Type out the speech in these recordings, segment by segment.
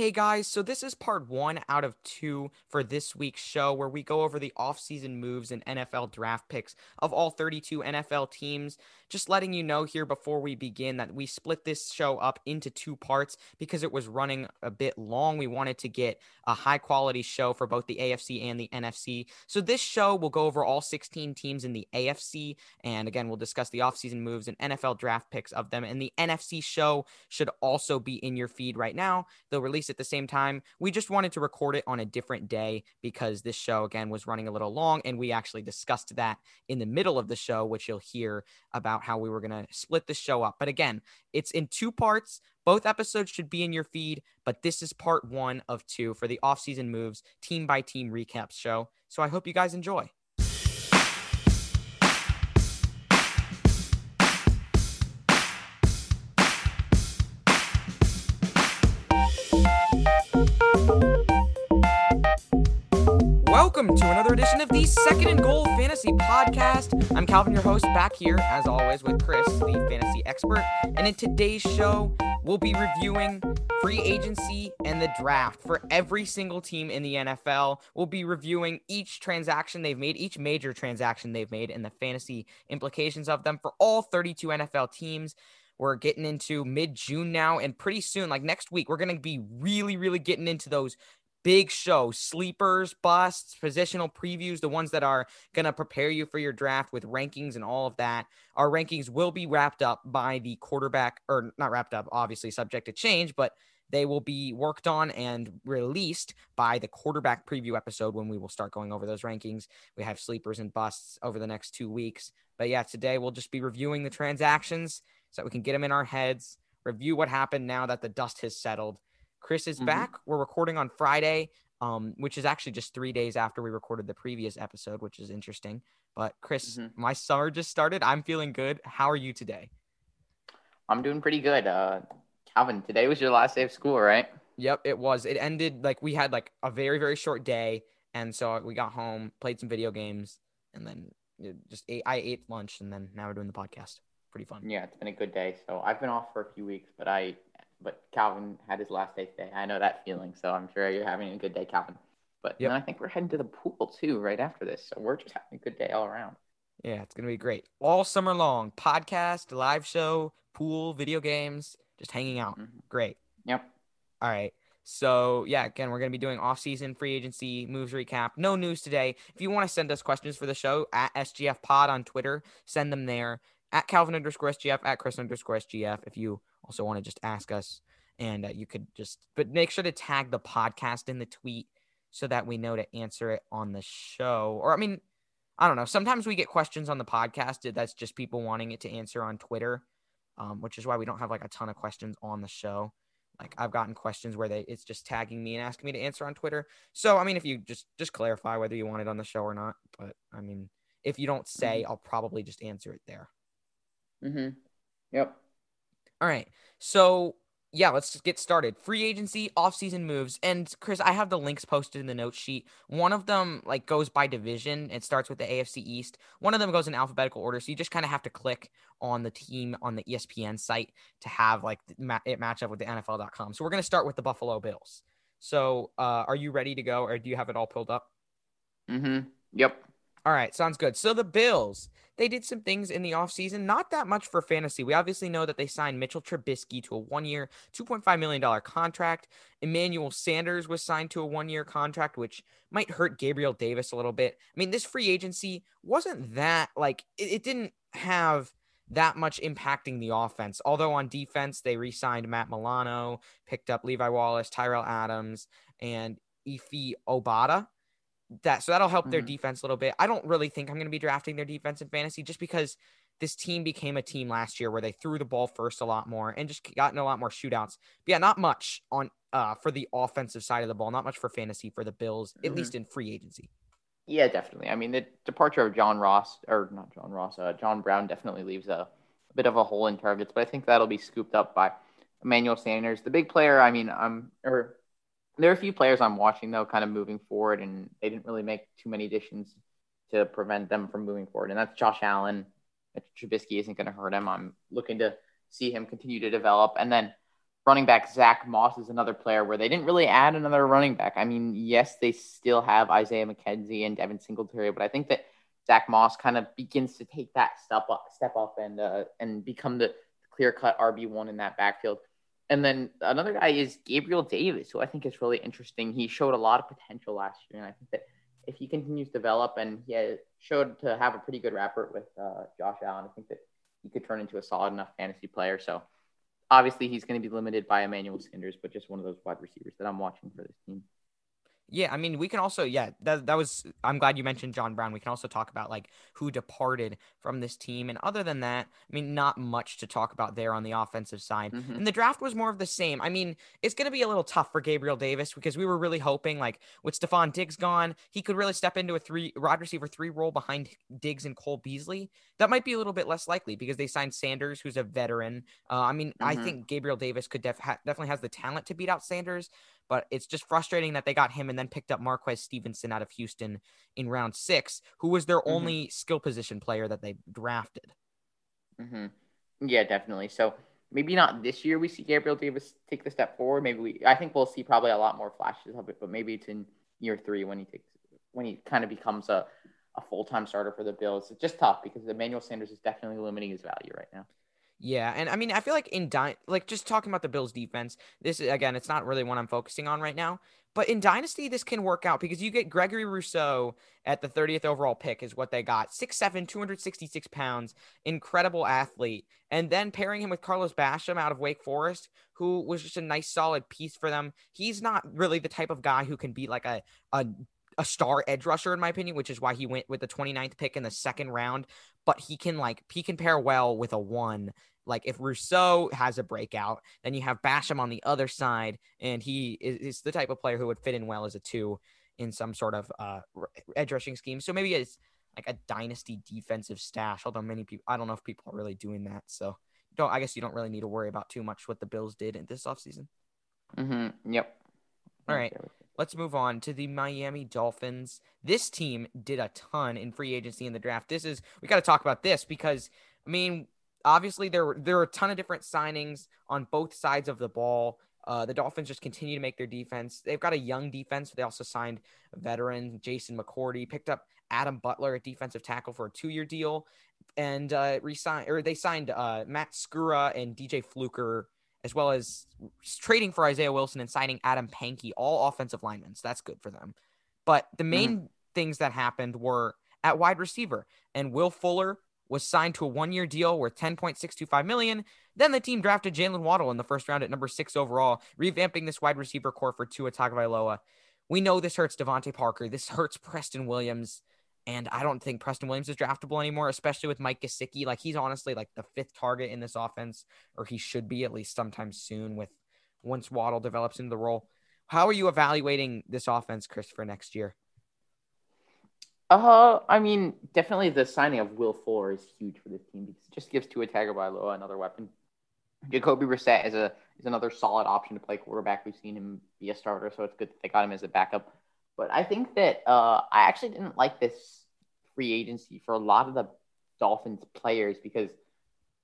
Hey guys, so this is part one out of two for this week's show where we go over the offseason moves and NFL draft picks of all 32 NFL teams. Just letting you know here before we begin that we split this show up into two parts because it was running a bit long. We wanted to get a high quality show for both the AFC and the NFC. So this show will go over all 16 teams in the AFC. And again, we'll discuss the offseason moves and NFL draft picks of them. And the NFC show should also be in your feed right now. They'll release at the same time. We just wanted to record it on a different day because this show, again, was running a little long. And we actually discussed that in the middle of the show, which you'll hear about how we were going to split the show up. But again, it's in two parts. Both episodes should be in your feed, but this is part one of two for the offseason moves, team by team recaps show. So I hope you guys enjoy. Welcome to another edition of the Second and Goal Fantasy Podcast. I'm Calvin, your host, back here as always with Chris, the fantasy expert. And in today's show, we'll be reviewing free agency and the draft for every single team in the NFL. We'll be reviewing each transaction they've made, each major transaction they've made, and the fantasy implications of them for all 32 NFL teams. We're getting into mid June now, and pretty soon, like next week, we're going to be really, really getting into those big show sleepers, busts, positional previews, the ones that are going to prepare you for your draft with rankings and all of that. Our rankings will be wrapped up by the quarterback, or not wrapped up, obviously subject to change, but they will be worked on and released by the quarterback preview episode when we will start going over those rankings. We have sleepers and busts over the next two weeks. But yeah, today we'll just be reviewing the transactions so that we can get them in our heads, review what happened now that the dust has settled Chris is mm-hmm. back. We're recording on Friday, um, which is actually just three days after we recorded the previous episode, which is interesting. But Chris, mm-hmm. my summer just started. I'm feeling good. How are you today? I'm doing pretty good. Uh, Calvin, today was your last day of school, right? Yep, it was. It ended like we had like a very very short day, and so we got home, played some video games, and then just ate. I ate lunch, and then now we're doing the podcast. Pretty fun. Yeah, it's been a good day. So I've been off for a few weeks, but I but Calvin had his last day today. I know that feeling, so I'm sure you're having a good day, Calvin. But yep. then I think we're heading to the pool too right after this, so we're just having a good day all around. Yeah, it's gonna be great all summer long. Podcast, live show, pool, video games, just hanging out. Mm-hmm. Great. Yep. All right. So yeah, again, we're gonna be doing off-season free agency moves recap. No news today. If you want to send us questions for the show at SGF Pod on Twitter, send them there at Calvin underscore SGF at Chris underscore SGF. If you also want to just ask us and uh, you could just but make sure to tag the podcast in the tweet so that we know to answer it on the show. Or i mean i don't know sometimes we get questions on the podcast that's just people wanting it to answer on twitter um, which is why we don't have like a ton of questions on the show. Like i've gotten questions where they it's just tagging me and asking me to answer on twitter. So i mean if you just just clarify whether you want it on the show or not but i mean if you don't say mm-hmm. i'll probably just answer it there. Mm-hmm. Yep all right. So yeah, let's get started. Free agency, off-season moves, and Chris, I have the links posted in the note sheet. One of them like goes by division. It starts with the AFC East. One of them goes in alphabetical order, so you just kind of have to click on the team on the ESPN site to have like it match up with the NFL.com. So we're gonna start with the Buffalo Bills. So, uh, are you ready to go, or do you have it all pulled up? Mm-hmm. Yep. All right, sounds good. So the Bills, they did some things in the offseason, not that much for fantasy. We obviously know that they signed Mitchell Trubisky to a one year, $2.5 million contract. Emmanuel Sanders was signed to a one year contract, which might hurt Gabriel Davis a little bit. I mean, this free agency wasn't that, like, it, it didn't have that much impacting the offense. Although on defense, they re signed Matt Milano, picked up Levi Wallace, Tyrell Adams, and Efe Obada that so that'll help mm-hmm. their defense a little bit. I don't really think I'm going to be drafting their defense in fantasy just because this team became a team last year where they threw the ball first a lot more and just gotten a lot more shootouts. But yeah, not much on uh for the offensive side of the ball, not much for fantasy for the Bills, mm-hmm. at least in free agency. Yeah, definitely. I mean, the departure of John Ross or not John Ross, uh, John Brown definitely leaves a, a bit of a hole in targets, but I think that'll be scooped up by Emmanuel Sanders. The big player, I mean, I'm or there are a few players I'm watching though, kind of moving forward, and they didn't really make too many additions to prevent them from moving forward. And that's Josh Allen. Trubisky isn't going to hurt him. I'm looking to see him continue to develop. And then running back Zach Moss is another player where they didn't really add another running back. I mean, yes, they still have Isaiah McKenzie and Devin Singletary, but I think that Zach Moss kind of begins to take that step up, step up, and uh, and become the clear cut RB one in that backfield. And then another guy is Gabriel Davis, who I think is really interesting. He showed a lot of potential last year, and I think that if he continues to develop and he showed to have a pretty good rapport with uh, Josh Allen, I think that he could turn into a solid enough fantasy player. So obviously he's going to be limited by Emmanuel Sanders, but just one of those wide receivers that I'm watching for this team. Yeah, I mean, we can also, yeah, that, that was, I'm glad you mentioned John Brown. We can also talk about like who departed from this team. And other than that, I mean, not much to talk about there on the offensive side. Mm-hmm. And the draft was more of the same. I mean, it's going to be a little tough for Gabriel Davis because we were really hoping, like, with Stefon Diggs gone, he could really step into a three wide receiver three role behind Diggs and Cole Beasley. That might be a little bit less likely because they signed Sanders, who's a veteran. Uh, I mean, mm-hmm. I think Gabriel Davis could def- ha- definitely has the talent to beat out Sanders, but it's just frustrating that they got him and then picked up Marquez Stevenson out of Houston in round six, who was their mm-hmm. only skill position player that they drafted. Mm-hmm. Yeah, definitely. So maybe not this year we see Gabriel Davis take the step forward. Maybe we, I think we'll see probably a lot more flashes of it, but maybe it's in year three when he takes, when he kind of becomes a, a full time starter for the Bills. It's just tough because Emmanuel Sanders is definitely limiting his value right now. Yeah, and I mean, I feel like in Dy- like just talking about the Bills' defense, this again, it's not really one I'm focusing on right now. But in Dynasty, this can work out because you get Gregory Rousseau at the 30th overall pick, is what they got. 6'7, 266 pounds, incredible athlete. And then pairing him with Carlos Basham out of Wake Forest, who was just a nice, solid piece for them. He's not really the type of guy who can be like a, a a star edge rusher in my opinion, which is why he went with the 29th pick in the second round. But he can like he can pair well with a one like if Rousseau has a breakout, then you have Basham on the other side, and he is, is the type of player who would fit in well as a two in some sort of uh, edge rushing scheme. So maybe it's like a dynasty defensive stash. Although many people, I don't know if people are really doing that. So don't. I guess you don't really need to worry about too much what the Bills did in this offseason. Mm-hmm. Yep. All right. Let's move on to the Miami Dolphins. This team did a ton in free agency in the draft. This is we got to talk about this because I mean obviously there were there are a ton of different signings on both sides of the ball. Uh, the Dolphins just continue to make their defense. They've got a young defense. They also signed a veteran Jason McCourty, picked up Adam Butler at defensive tackle for a two-year deal, and uh, or they signed uh, Matt Skura and DJ Fluker, as well as trading for Isaiah Wilson and signing Adam Pankey, all offensive linemen. So that's good for them. But the main mm-hmm. things that happened were at wide receiver, and Will Fuller was signed to a one-year deal worth 10.625 million. Then the team drafted Jaylen Waddle in the first round at number six overall, revamping this wide receiver core for Tua Tagovailoa. We know this hurts DeVante Parker. This hurts Preston Williams. And I don't think Preston Williams is draftable anymore, especially with Mike Gesicki. Like he's honestly like the fifth target in this offense, or he should be at least sometime soon with once Waddle develops into the role. How are you evaluating this offense, Chris, for next year? Uh, I mean, definitely the signing of Will Fuller is huge for this team because it just gives Tua Tagovailoa another weapon. Jacoby Brissett is a is another solid option to play quarterback. We've seen him be a starter, so it's good that they got him as a backup. But I think that uh, I actually didn't like this free agency for a lot of the Dolphins players because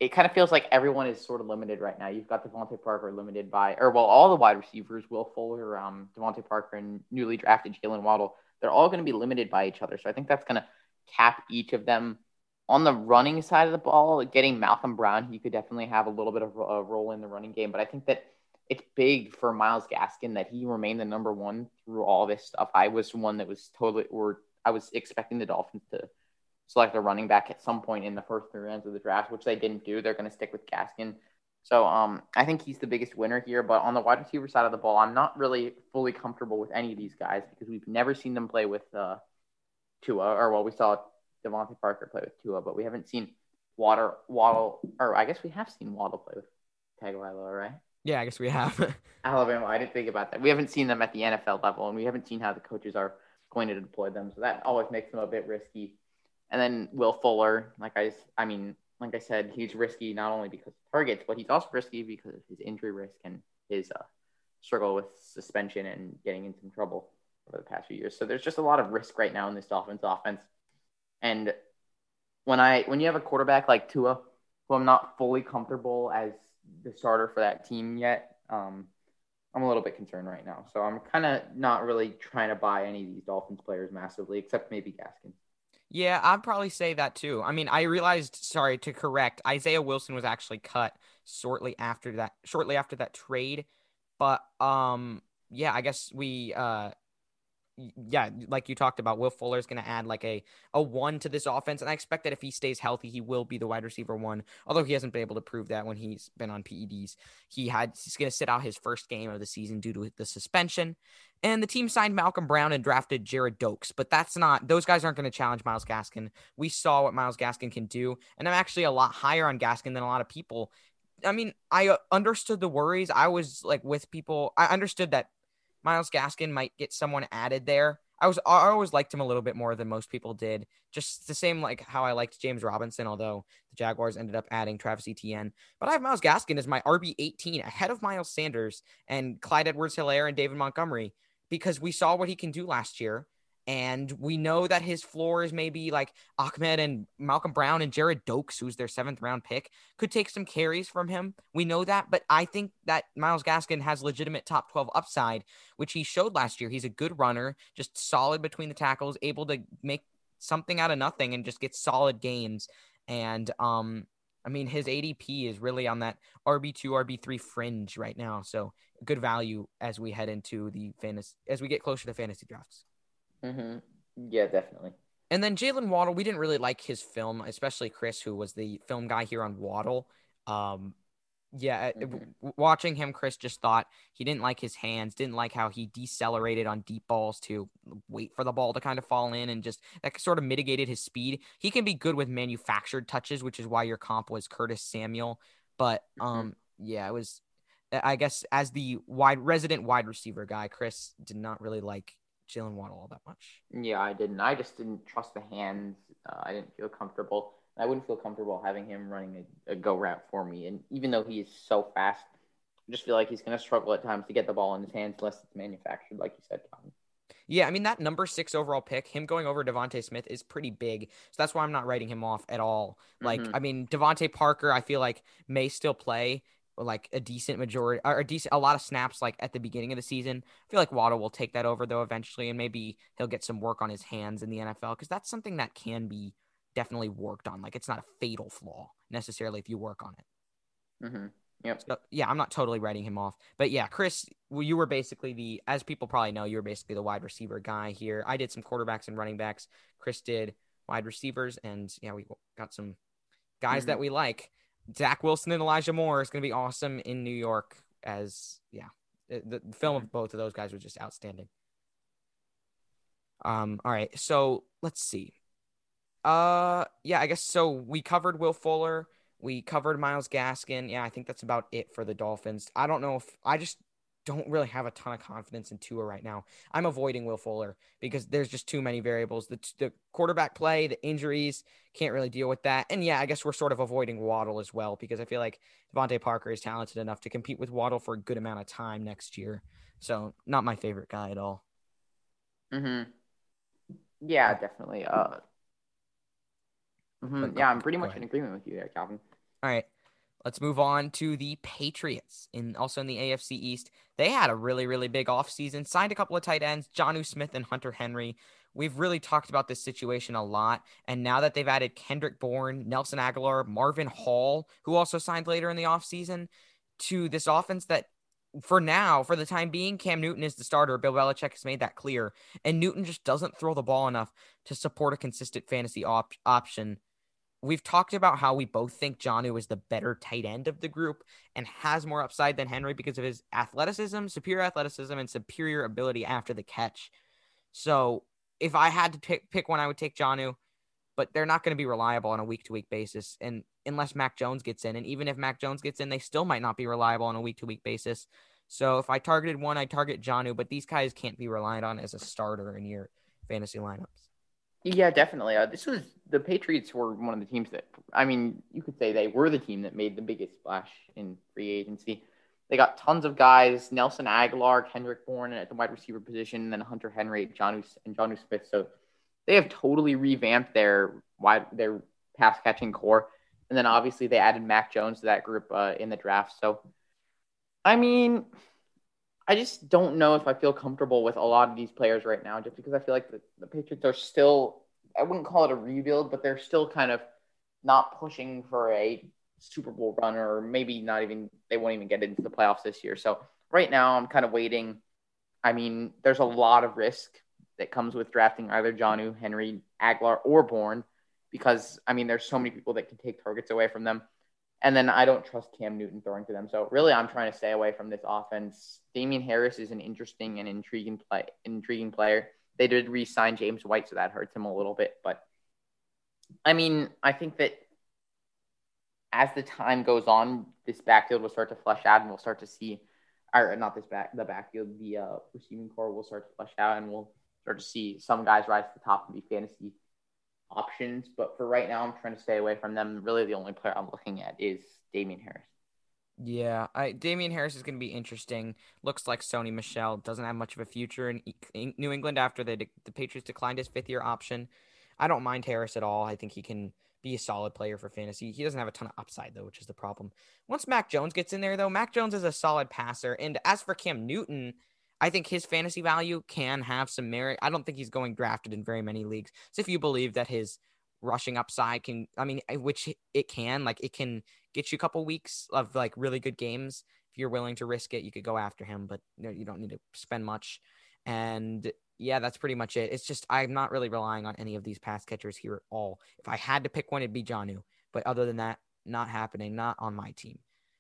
it kind of feels like everyone is sort of limited right now. You've got DeVante Parker limited by, or well, all the wide receivers, Will Fuller, um, DeVante Parker, and newly drafted Jaylen Waddle they're all going to be limited by each other. So I think that's going to cap each of them. On the running side of the ball, getting Malcolm Brown, he could definitely have a little bit of a role in the running game. But I think that it's big for Myles Gaskin that he remained the number one through all this stuff. I was one that was totally, or I was expecting the Dolphins to select a running back at some point in the first three rounds of the draft, which they didn't do. They're going to stick with Gaskin. So um, I think he's the biggest winner here. But on the wide receiver side of the ball, I'm not really fully comfortable with any of these guys because we've never seen them play with uh, Tua, or well, we saw DeVante Parker play with Tua, but we haven't seen Water Waddle, or I guess we have seen Waddle play with Tagovailoa, right? Yeah, I guess we have. Alabama, I didn't think about that. We haven't seen them at the NFL level, and we haven't seen how the coaches are going to deploy them, so that always makes them a bit risky. And then Will Fuller, like I, I mean, like I said, he's risky not only because of targets, but he's also risky because of his injury risk and his uh, struggle with suspension and getting in some trouble over the past few years. So there's just a lot of risk right now in this Dolphins offense. And when I when you have a quarterback like Tua, who I'm not fully comfortable as the starter for that team yet, um, I'm a little bit concerned right now. So I'm kind of not really trying to buy any of these Dolphins players massively, except maybe Gaskin. Yeah, I'd probably say that too. I mean, I realized, sorry to correct, Isaiah Wilson was actually cut shortly after that, shortly after that trade. But um, yeah, I guess we uh yeah, like you talked about, Will Fuller is going to add like a a one to this offense, and I expect that if he stays healthy, he will be the wide receiver one. Although he hasn't been able to prove that when he's been on PEDs, he had he's going to sit out his first game of the season due to the suspension. And the team signed Malcolm Brown and drafted Gerrid Doaks, but that's not those guys aren't going to challenge Myles Gaskin. We saw what Myles Gaskin can do, and I'm actually a lot higher on Gaskin than a lot of people. I mean, I understood the worries. I was like with people. I understood that Myles Gaskin might get someone added there. I was I always liked him a little bit more than most people did. Just the same like how I liked James Robinson, although the Jaguars ended up adding Travis Etienne. But I have Myles Gaskin as my RB 18 ahead of Miles Sanders and Clyde Edwards Helaire and David Montgomery because we saw what he can do last year. And we know that his floor is maybe like Ahmed and Malcolm Brown and Gerrid Doaks, who's their seventh round pick, could take some carries from him. We know that, but I think that Myles Gaskin has legitimate top 12 upside, which he showed last year. He's a good runner, just solid between the tackles, able to make something out of nothing and just get solid gains. And um, I mean, his ADP is really on that RB2, RB3 fringe right now. So good value as we head into the fantasy, as we get closer to fantasy drafts. Mm-hmm. Yeah, definitely. And then Jaylen Waddle, we didn't really like his film, especially Chris, who was the film guy here on Waddle. Um, yeah, mm-hmm. watching him, Chris just thought he didn't like his hands, didn't like how he decelerated on deep balls to wait for the ball to kind of fall in, and just that sort of mitigated his speed. He can be good with manufactured touches, which is why your comp was Curtis Samuel. But mm-hmm. um, mm-hmm. yeah, it was. I guess as the wide resident wide receiver guy, Chris did not really like Jaylen Waddle all that much. Yeah, I didn't. I just didn't trust the hands. Uh, I didn't feel comfortable. I wouldn't feel comfortable having him running a, a, go route for me. And even though he is so fast, I just feel like he's going to struggle at times to get the ball in his hands unless it's manufactured, like you said, Tom. Yeah, I mean that number six overall pick, him going over DeVonta Smith is pretty big. So that's why I'm not writing him off at all. Like, mm-hmm. I mean, DeVante Parker, I feel like may still play like a decent majority or a decent a lot of snaps like at the beginning of the season. I feel like Waddle will take that over though eventually, and maybe he'll get some work on his hands in the NFL because that's something that can be definitely worked on. Like it's not a fatal flaw necessarily if you work on it. Mm-hmm. Yep. So, yeah, I'm not totally writing him off, but yeah, Chris, well, you were basically the as people probably know, you were basically the wide receiver guy here. I did some quarterbacks and running backs. Chris did wide receivers, and yeah, we got some guys mm-hmm. that we like. Zach Wilson and Elijah Moore is going to be awesome in New York. As yeah, the, the film of both of those guys was just outstanding. Um. All right. So let's see. Uh. Yeah. I guess so. We covered Will Fuller. We covered Myles Gaskin. Yeah, I think that's about it for the Dolphins. I don't know if I just don't really have a ton of confidence in Tua right now. I'm avoiding Will Fuller because there's just too many variables. The, the quarterback play, the injuries, can't really deal with that. And yeah, I guess we're sort of avoiding Waddle as well because I feel like DeVante Parker is talented enough to compete with Waddle for a good amount of time next year. So not my favorite guy at all. Mm-hmm. Yeah, definitely. Uh, mm-hmm. Yeah, I'm pretty much in agreement with you there, Calvin. All right. Let's move on to the Patriots in also in the AFC East. They had a really, really big offseason, signed a couple of tight ends, Jonnu Smith and Hunter Henry. We've really talked about this situation a lot. And now that they've added Kendrick Bourne, Nelson Agholor, Marvin Hall, who also signed later in the offseason, to this offense that for now, for the time being, Cam Newton is the starter. Bill Belichick has made that clear. And Newton just doesn't throw the ball enough to support a consistent fantasy op- option we've talked about how we both think Jonnu is the better tight end of the group and has more upside than Henry because of his athleticism, superior athleticism, and superior ability after the catch. So if I had to pick pick one, I would take Jonnu, but they're not going to be reliable on a week to week basis. And unless Mac Jones gets in, and even if Mac Jones gets in, they still might not be reliable on a week to week basis. So if I targeted one, I target Jonnu, but these guys can't be relied on as a starter in your fantasy lineups. Yeah, definitely. Uh, this was the Patriots were one of the teams that I mean, you could say they were the team that made the biggest splash in free agency. They got tons of guys: Nelson Agholor, Kendrick Bourne at the wide receiver position, and then Hunter Henry, John and Jonnu Smith. So they have totally revamped their wide their pass catching core, and then obviously they added Mac Jones to that group uh, in the draft. So I mean, I just don't know if I feel comfortable with a lot of these players right now, just because I feel like the, the Patriots are still, I wouldn't call it a rebuild, but they're still kind of not pushing for a Super Bowl run, or maybe not even, they won't even get into the playoffs this year. So right now, I'm kind of waiting. I mean, there's a lot of risk that comes with drafting either Jonnu, Henry, Agholor, or Bourne, because, I mean, there's so many people that can take targets away from them. And then I don't trust Cam Newton throwing to them. So really, I'm trying to stay away from this offense. Damien Harris is an interesting and intriguing play, intriguing player. They did re-sign James White, so that hurts him a little bit. But I mean, I think that as the time goes on, this backfield will start to flush out, and we'll start to see, or not this back, the backfield, the uh, receiving core will start to flush out, and we'll start to see some guys rise to the top and be fantasy options. But for right now, I'm trying to stay away from them. Really, the only player I'm looking at is Damien Harris. Yeah, I Damien Harris is going to be interesting. Looks like Sony Michel doesn't have much of a future in, in New England after the the Patriots declined his fifth year option. I don't mind Harris at all. I think he can be a solid player for fantasy. He doesn't have a ton of upside though, which is the problem. Once Mac Jones gets in there though, Mac Jones is a solid passer. And as for Cam Newton, I think his fantasy value can have some merit. I don't think he's going drafted in very many leagues. So if you believe that his rushing upside can, I mean, eh, which it can, like it can get you a couple weeks of like really good games. If you're willing to risk it, you could go after him, but you, know, you don't need to spend much. And yeah, that's pretty much it. It's just I'm not really relying on any of these pass catchers here at all. If I had to pick one, it'd be Jonnu. But other than that, not happening, not on my team.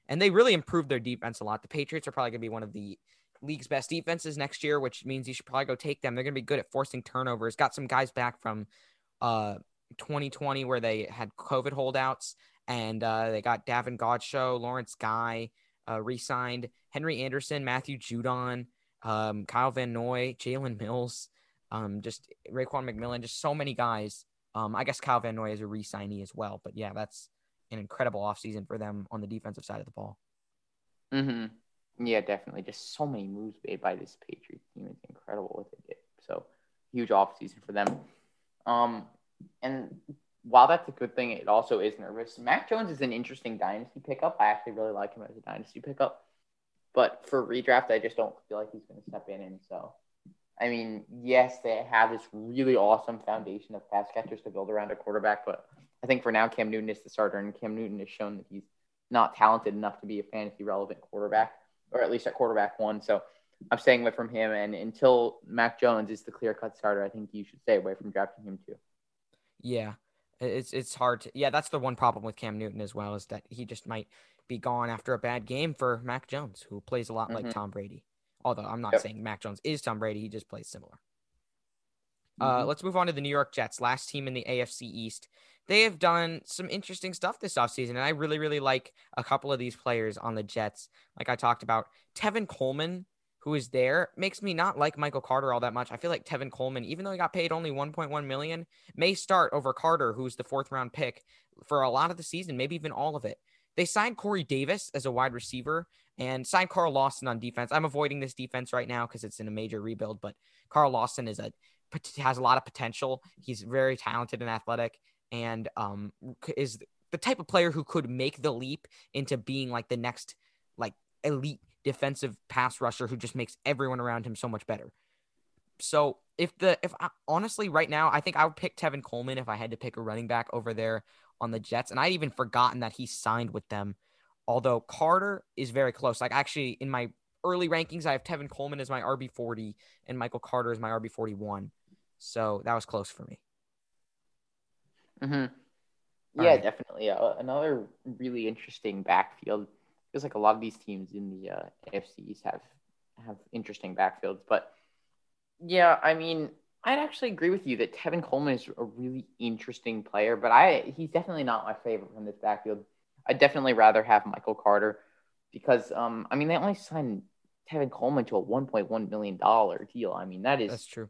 And they really improved their defense a lot. The Patriots are probably going to be one of the league's best defenses next year, which means you should probably go take them. They're going to be good at forcing turnovers. Got some guys back from uh 2020 where they had COVID holdouts, and uh, they got Davon Godchaux, Lawrence Guy uh, re-signed, Henry Anderson, Matthew Judon, um, Kyle Van Noy, Jalen Mills, um, just Raekwon McMillan, just so many guys. Um, I guess Kyle Van Noy is a re-signee as well, but yeah, that's an incredible offseason for them on the defensive side of the ball. Mm-hmm. Yeah, definitely. Just so many moves made by this Patriots team. It's incredible what they did. So huge offseason for them. Um, and while that's a good thing, it also is nervous. Mac Jones is an interesting dynasty pickup. I actually really like him as a dynasty pickup. But for redraft, I just don't feel like he's going to step in. And so, I mean, yes, they have this really awesome foundation of pass catchers to build around a quarterback. But I think for now, Cam Newton is the starter, and Cam Newton has shown that he's not talented enough to be a fantasy relevant quarterback or at least at quarterback one. So I'm staying away from him. And until Mac Jones is the clear cut starter, I think you should stay away from drafting him too. Yeah. It's it's hard to yeah, that's the one problem with Cam Newton as well, is that he just might be gone after a bad game for Mac Jones, who plays a lot mm-hmm. like Tom Brady. Although I'm not yep. saying Mac Jones is Tom Brady, he just plays similar. Uh, mm-hmm. Let's move on to the New York Jets, last team in the AFC East they have done some interesting stuff this offseason. And I really, really like a couple of these players on the Jets. Like I talked about, Tevin Coleman, who is there, makes me not like Michael Carter all that much. I feel like Tevin Coleman, even though he got paid only 1.1 million, may start over Carter, who's the fourth round pick for a lot of the season, maybe even all of it. They signed Corey Davis as a wide receiver and signed Carl Lawson on defense. I'm avoiding this defense right now because it's in a major rebuild, but Carl Lawson is a has a lot of potential. He's very talented and athletic and um, is the type of player who could make the leap into being like the next like elite defensive pass rusher who just makes everyone around him so much better. So if the if I, honestly right now I think I would pick Tevin Coleman if I had to pick a running back over there on the Jets, and I'd even forgotten that he signed with them. Although Carter is very close. Like actually in my early rankings, I have Tevin Coleman as my RB forty and Michael Carter as my RB forty one. So that was close for me. Mm-hmm. Yeah, right. definitely. Uh, another really interesting backfield. Feels like a lot of these teams in the uh, AFCs have have interesting backfields, but yeah, I mean, I'd actually agree with you that Tevin Coleman is a really interesting player, but I he's definitely not my favorite from this backfield. I'd definitely rather have Michael Carter because um I mean they only signed Tevin Coleman to a 1.1 million dollar deal. I mean that is That's true.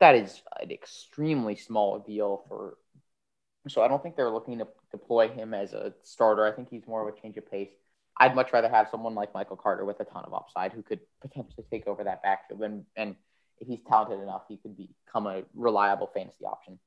That is an extremely small deal for so I don't think they're looking to deploy him as a starter. I think he's more of a change of pace. I'd much rather have someone like Michael Carter with a ton of upside who could potentially take over that backfield. And, and if he's talented enough, he could become a reliable fantasy option.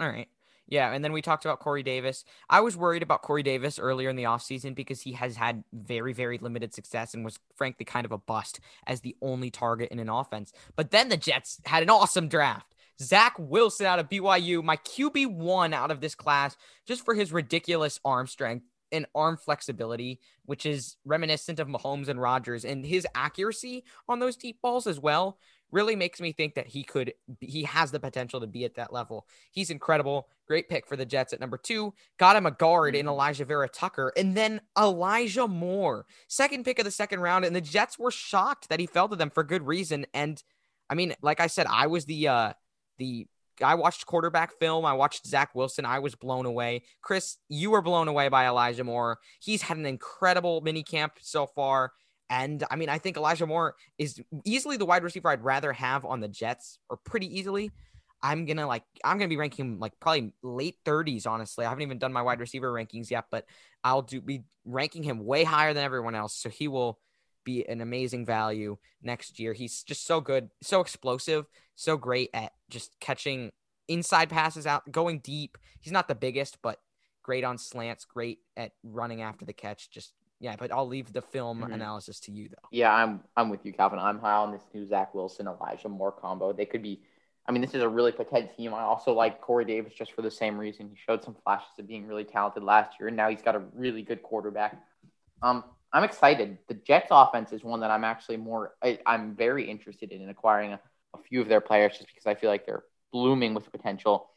All right. Yeah, and then we talked about Corey Davis. I was worried about Corey Davis earlier in the offseason because he has had very, very limited success and was frankly kind of a bust as the only target in an offense. But then the Jets had an awesome draft. Zach Wilson out of BYU, my QB1 out of this class, just for his ridiculous arm strength and arm flexibility, which is reminiscent of Mahomes and Rodgers, and his accuracy on those deep balls as well really makes me think that he could he has the potential to be at that level. He's incredible. Great pick for the Jets at number 2. Got him a guard in mm-hmm. Alijah Vera-Tucker and then Elijah Moore. Second pick of the second round and the Jets were shocked that he fell to them for good reason and I mean, like I said, I was the uh the I watched quarterback film. I watched Zach Wilson. I was blown away. Chris, you were blown away by Elijah Moore. He's had an incredible mini camp so far. And I mean, I think Elijah Moore is easily the wide receiver I'd rather have on the Jets, or pretty easily. I'm gonna like I'm gonna be ranking him like probably late 30s. Honestly, I haven't even done my wide receiver rankings yet, but I'll do be ranking him way higher than everyone else. So he will be an amazing value next year. He's just so good, so explosive, so great at just catching inside passes out, going deep. He's not the biggest, but great on slants, great at running after the catch. Just yeah, but I'll leave the film mm-hmm. analysis to you though. Yeah, I'm I'm with you, Calvin. I'm high on this new Zach Wilson Elijah Moore combo. They could be. I mean, this is a really potent team. I also like Corey Davis just for the same reason. He showed some flashes of being really talented last year, and now he's got a really good quarterback. Um, I'm excited. The Jets offense is one that I'm actually more I, am very interested in, in acquiring a, a, few of their players just because I feel like they're blooming with potential.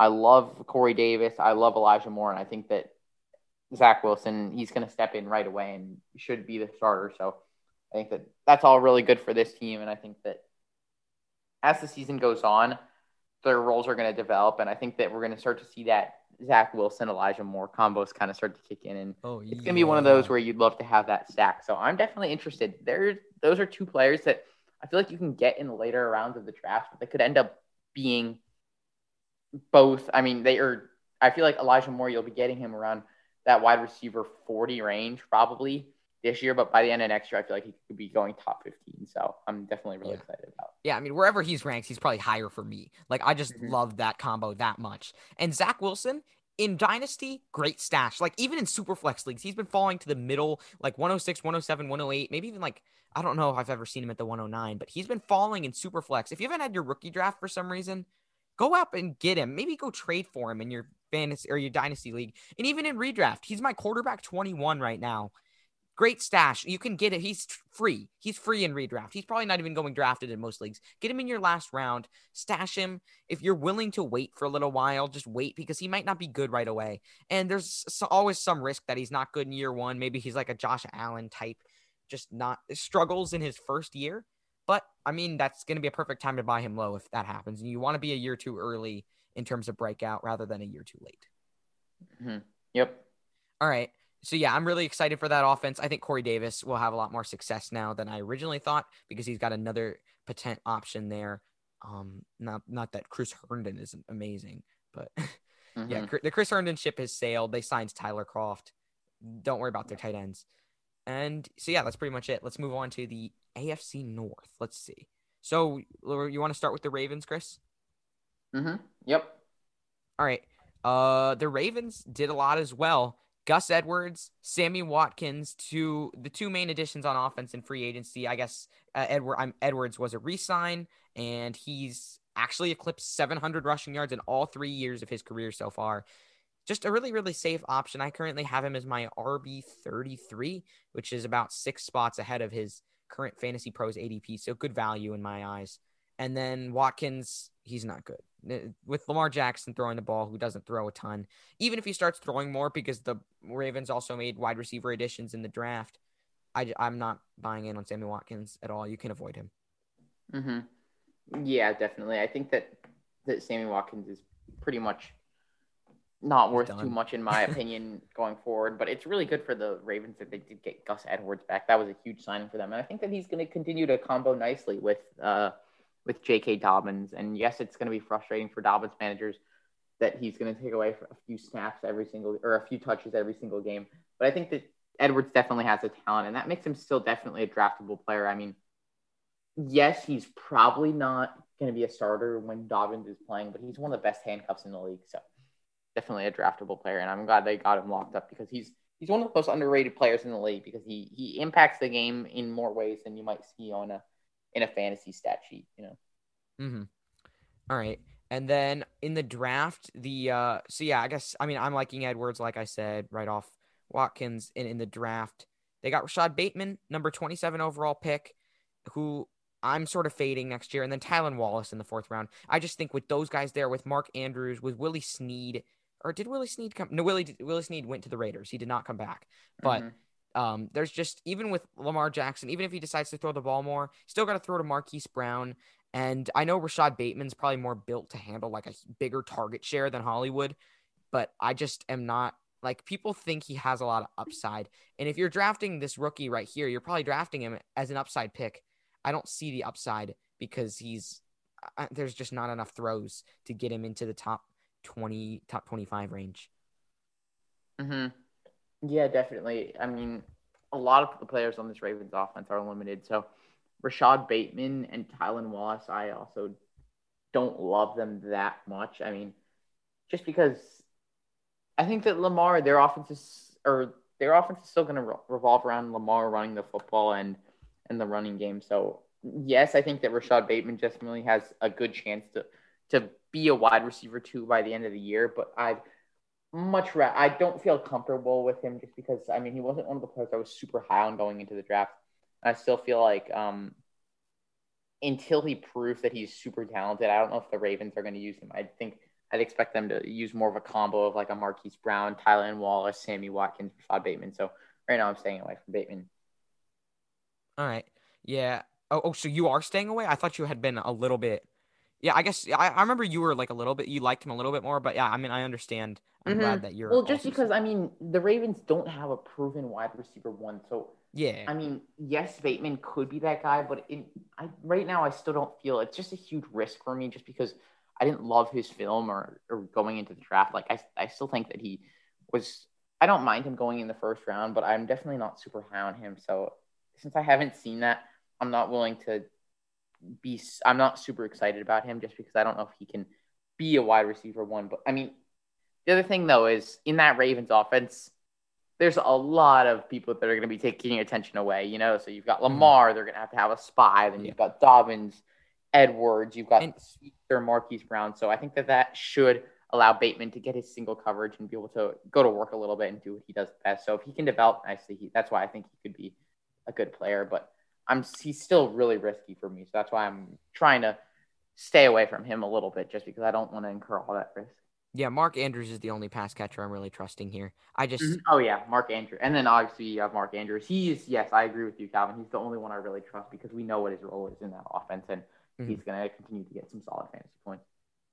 I love Corey Davis. I love Elijah Moore, and I think that Zach Wilson, he's going to step in right away and should be the starter. So I think that that's all really good for this team, and I think that as the season goes on, their roles are going to develop, and I think that we're going to start to see that Zach Wilson, Elijah Moore combos kind of start to kick in, and oh, it's gonna be one of those where you'd love to have that stack. So I'm definitely interested. There, those are two players that I feel like you can get in the later rounds of the draft, but they could end up being both. I mean, they are. I feel like Elijah Moore, you'll be getting him around that wide receiver 40 range probably this year, but by the end of next year, I feel like he could be going top 15. So I'm definitely really yeah. excited about. Yeah, I mean, wherever he's ranked, he's probably higher for me. Like I just mm-hmm. love that combo that much. And Zach Wilson in Dynasty, great stash. Like even in super flex leagues, he's been falling to the middle, like 106, 107, 108, maybe even like I don't know if I've ever seen him at the 109, but he's been falling in super flex. If you haven't had your rookie draft for some reason, go up and get him. Maybe go trade for him in your fantasy or your dynasty league. And even in redraft, he's my quarterback 21 right now. Great stash. You can get it. He's free. He's free in redraft. He's probably not even going drafted in most leagues. Get him in your last round. Stash him. If you're willing to wait for a little while, just wait because he might not be good right away. And there's always some risk that he's not good in year one. Maybe he's like a Josh Allen type, just not struggles in his first year. But I mean, that's going to be a perfect time to buy him low if that happens. And you want to be a year too early in terms of breakout rather than a year too late. Mm-hmm. Yep. All right. So yeah, I'm really excited for that offense. I think Corey Davis will have a lot more success now than I originally thought because he's got another potent option there. Um, not not that Chris Herndon isn't amazing, but mm-hmm. yeah, the Chris Herndon ship has sailed. They signed Tyler Kroft. Don't worry about their tight ends. And so yeah, that's pretty much it. Let's move on to the AFC North. Let's see. So you want to start with the Ravens, Chris? Mm-hmm. Yep. All right. Uh, the Ravens did a lot as well. Gus Edwards, Sammy Watkins, to the two main additions on offense in free agency. I guess uh, Edward I'm, Edwards was a re-sign, and he's actually eclipsed 700 rushing yards in all three years of his career so far. Just a really, really safe option. I currently have him as my RB 33, which is about six spots ahead of his current Fantasy Pros ADP. So good value in my eyes. And then Watkins, he's not good. With Lamar Jackson throwing the ball, who doesn't throw a ton, even if he starts throwing more because the Ravens also made wide receiver additions in the draft, I, I'm not buying in on Sammy Watkins at all. You can avoid him. Mm-hmm. Yeah, definitely. I think that, that Sammy Watkins is pretty much not worth too much in my opinion going forward. But it's really good for the Ravens that they did get Gus Edwards back. That was a huge signing for them, and I think that he's going to continue to combo nicely with uh, with J.K. Dobbins. And yes, it's going to be frustrating for Dobbins managers that he's going to take away a few snaps every single or a few touches every single game. But I think that Edwards definitely has a talent, and that makes him still definitely a draftable player. I mean, yes, he's probably not going to be a starter when Dobbins is playing, but he's one of the best handcuffs in the league. So definitely a draftable player, and I'm glad they got him locked up because he's he's one of the most underrated players in the league because he he impacts the game in more ways than you might see on a in a fantasy stat sheet. You know. Mm-hmm. All right. And then in the draft, the uh so yeah, I guess I mean I'm liking Edwards, like I said, right off Watkins in, in the draft. They got Rashod Bateman, number 27 overall pick, who I'm sort of fading next year, and then Tylan Wallace in the fourth round. I just think with those guys there, with Mark Andrews, with Willie Snead, or did Willie Snead come? No, Willie Willie Snead went to the Raiders. He did not come back, but. Mm-hmm. Um, there's just even with Lamar Jackson, even if he decides to throw the ball more, still got to throw to Marquise Brown. And I know Rashod Bateman's probably more built to handle like a bigger target share than Hollywood, but I just am not like people think he has a lot of upside. And if you're drafting this rookie right here, you're probably drafting him as an upside pick. I don't see the upside because he's uh, there's just not enough throws to get him into the top 20 top 25 range. Mhm. Yeah, definitely. I mean, a lot of the players on this Ravens offense are limited. So Rashod Bateman and Tylan Wallace, I also don't love them that much. I mean, just because I think that Lamar, their offense is, or their offense is still going to re- revolve around Lamar running the football and and the running game. So yes, I think that Rashod Bateman definitely has a good chance to to be a wide receiver too by the end of the year. But I'd much ra- I don't feel comfortable with him just because I mean he wasn't one of the players I was super high on going into the draft. I still feel like um, until he proves that he's super talented, I don't know if the Ravens are going to use him. I think I'd expect them to use more of a combo of like a Marquise Brown, Tylan Wallace, Sammy Watkins, Rashod Bateman. So right now I'm staying away from Bateman. All right. Yeah. Oh, oh, so you are staying away? I thought you had been a little bit. Yeah, I guess I, I remember you were like a little bit. You liked him a little bit more, but yeah, I mean, I understand. I'm mm-hmm. glad that you're. Well, just because I mean, the Ravens don't have a proven wide receiver one, so yeah. I mean, yes, Bateman could be that guy, but in, I, right now I still don't feel it's just a huge risk for me just because I didn't love his film or, or going into the draft. Like, I, I still think that he was, I don't mind him going in the first round, but I'm definitely not super high on him. So since I haven't seen that, I'm not willing to be, I'm not super excited about him just because I don't know if he can be a wide receiver one. But I mean, the other thing though is in that Ravens offense, there's a lot of people that are going to be taking attention away, you know. So you've got mm-hmm. Lamar, mm-hmm. they're going to have to have a spy. Then you've got Dobbins, Edwards, you've got and, Sir Marquise Brown. So I think that that should allow Bateman to get his single coverage and be able to go to work a little bit and do what he does best. So if he can develop nicely, he, that's why I think he could be a good player. But I'm he's still really risky for me, so that's why I'm trying to stay away from him a little bit, just because I don't want to incur all that risk. Yeah, Mark Andrews is the only pass catcher I'm really trusting here. I just mm-hmm. oh yeah, Mark Andrews, and then obviously you have Mark Andrews. He's yes, I agree with you, Calvin. He's the only one I really trust because we know what his role is in that offense, and mm-hmm. he's going to continue to get some solid fantasy points.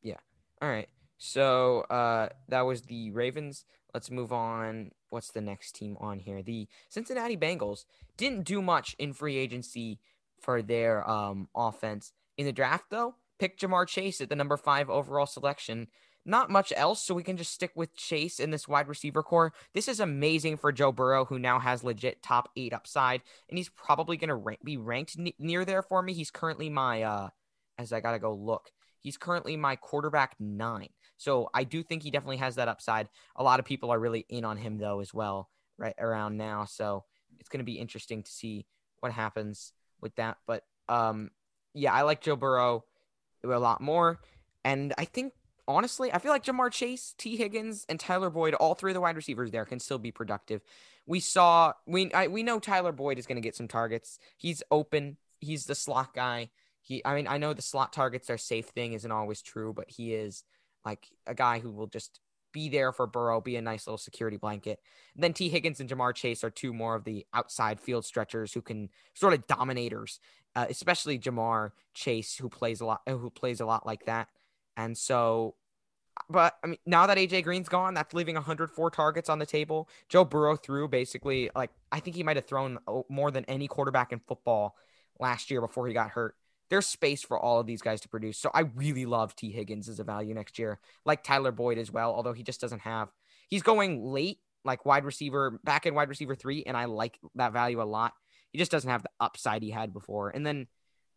Yeah. All right. So uh, that was the Ravens. Let's move on. What's the next team on here? The Cincinnati Bengals didn't do much in free agency for their um, offense in the draft, though. Picked Ja'Marr Chase at the number five overall selection not much else, so we can just stick with Chase in this wide receiver core. This is amazing for Joe Burrow, who now has legit top eight upside, and he's probably going to rank, be ranked n- near there for me. He's currently my, uh, as I got to go look, he's currently my quarterback nine. So I do think he definitely has that upside. A lot of people are really in on him, though, as well, right around now. So it's going to be interesting to see what happens with that. But um, yeah, I like Joe Burrow a lot more. And I think honestly, I feel like Ja'Marr Chase, Tee Higgins, and Tyler Boyd, all three of the wide receivers there, can still be productive. We saw we I, we know Tyler Boyd is going to get some targets. He's open. He's the slot guy. He I mean I know the slot targets are safe thing isn't always true, but he is like a guy who will just be there for Burrow, be a nice little security blanket. And then Tee Higgins and Ja'Marr Chase are two more of the outside field stretchers who can sort of dominators, uh, especially Ja'Marr Chase, who plays a lot, who plays a lot like that. And so but I mean, now that AJ Green's gone, that's leaving 104 targets on the table. Joe Burrow threw basically like I think he might have thrown more than any quarterback in football last year before he got hurt. There's space for all of these guys to produce. So I really love Tee Higgins as a value next year, like Tyler Boyd as well. Although he just doesn't have, he's going late, like wide receiver, back in wide receiver three, and I like that value a lot. He just doesn't have the upside he had before. And then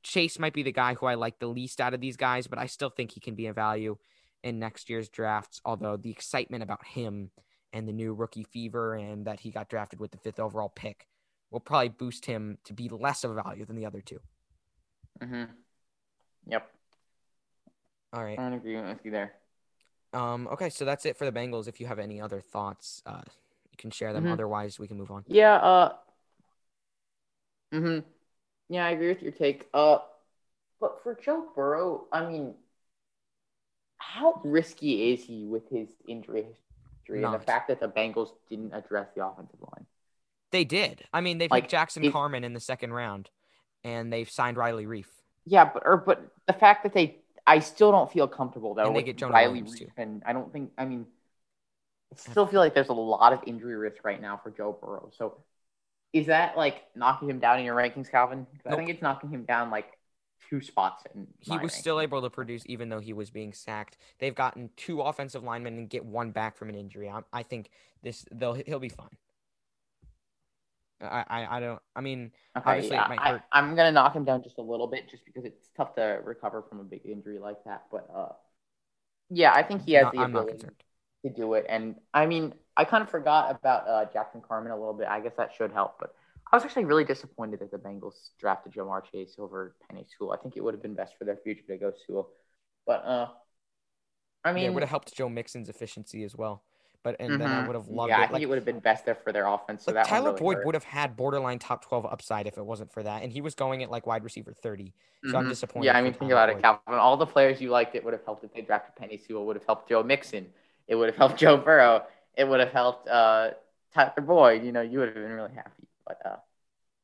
Chase might be the guy who I like the least out of these guys, but I still think he can be a value. in next year's drafts. Although the excitement about him and the new rookie fever and that he got drafted with the fifth overall pick will probably boost him to be less of a value than the other 2 Mm-hmm. Yep. All right. I agree with you there. Um. Okay. So that's it for the Bengals. If you have any other thoughts, uh, you can share them. Mhm. Otherwise, we can move on. Yeah. Uh. Hmm. Yeah, I agree with your take. Uh, but for Joe Burrow, I mean, how risky is he with his injury history and the fact that the Bengals didn't address the offensive line? They did. I mean, they Like, picked Jackson if- Carman in the second round, and they've signed Riley Reiff. Yeah, but or but the fact that they, I still don't feel comfortable though And they with get Jonah Riley Williams, too. And I don't think. I mean, I still feel like there's a lot of injury risk right now for Joe Burrow. So, is that like knocking him down in your rankings, Calvin? 'Cause I think it's knocking him down like two spots. In He was still able to produce even though he was being sacked. They've gotten two offensive linemen and get one back from an injury. I, I think this they'll he'll be fine. I, I I don't. I mean, Okay, obviously yeah, I. I'm gonna knock him down just a little bit, just because it's tough to recover from a big injury like that. But uh, yeah, I think he has not- the I'm ability to do it. And I mean, I kind of forgot about uh, Jackson Carman a little bit. I guess that should help. But I was actually really disappointed that the Bengals drafted Ja'Marr Chase over Penei Sewell. I think it would have been best for their future to go Sewell. But uh, I Yeah, mean, it would have helped Joe Mixon's efficiency as well. But and then I mhm. would have loved yeah, I think Like, it would have been best there for their offense. So like that Tyler really Boyd hurt. would have had borderline top twelve upside if it wasn't for that, and he was going at like wide receiver thirty. So I'm Mhm. disappointed. Yeah, I mean, think Tyler about it, Calvin. All the players you liked, it would have helped if they drafted Penei Sewell. Would have helped Joe Mixon. It would have helped Joe Burrow. It would have helped uh, Tyler Boyd. You know, you would have been really happy. But uh,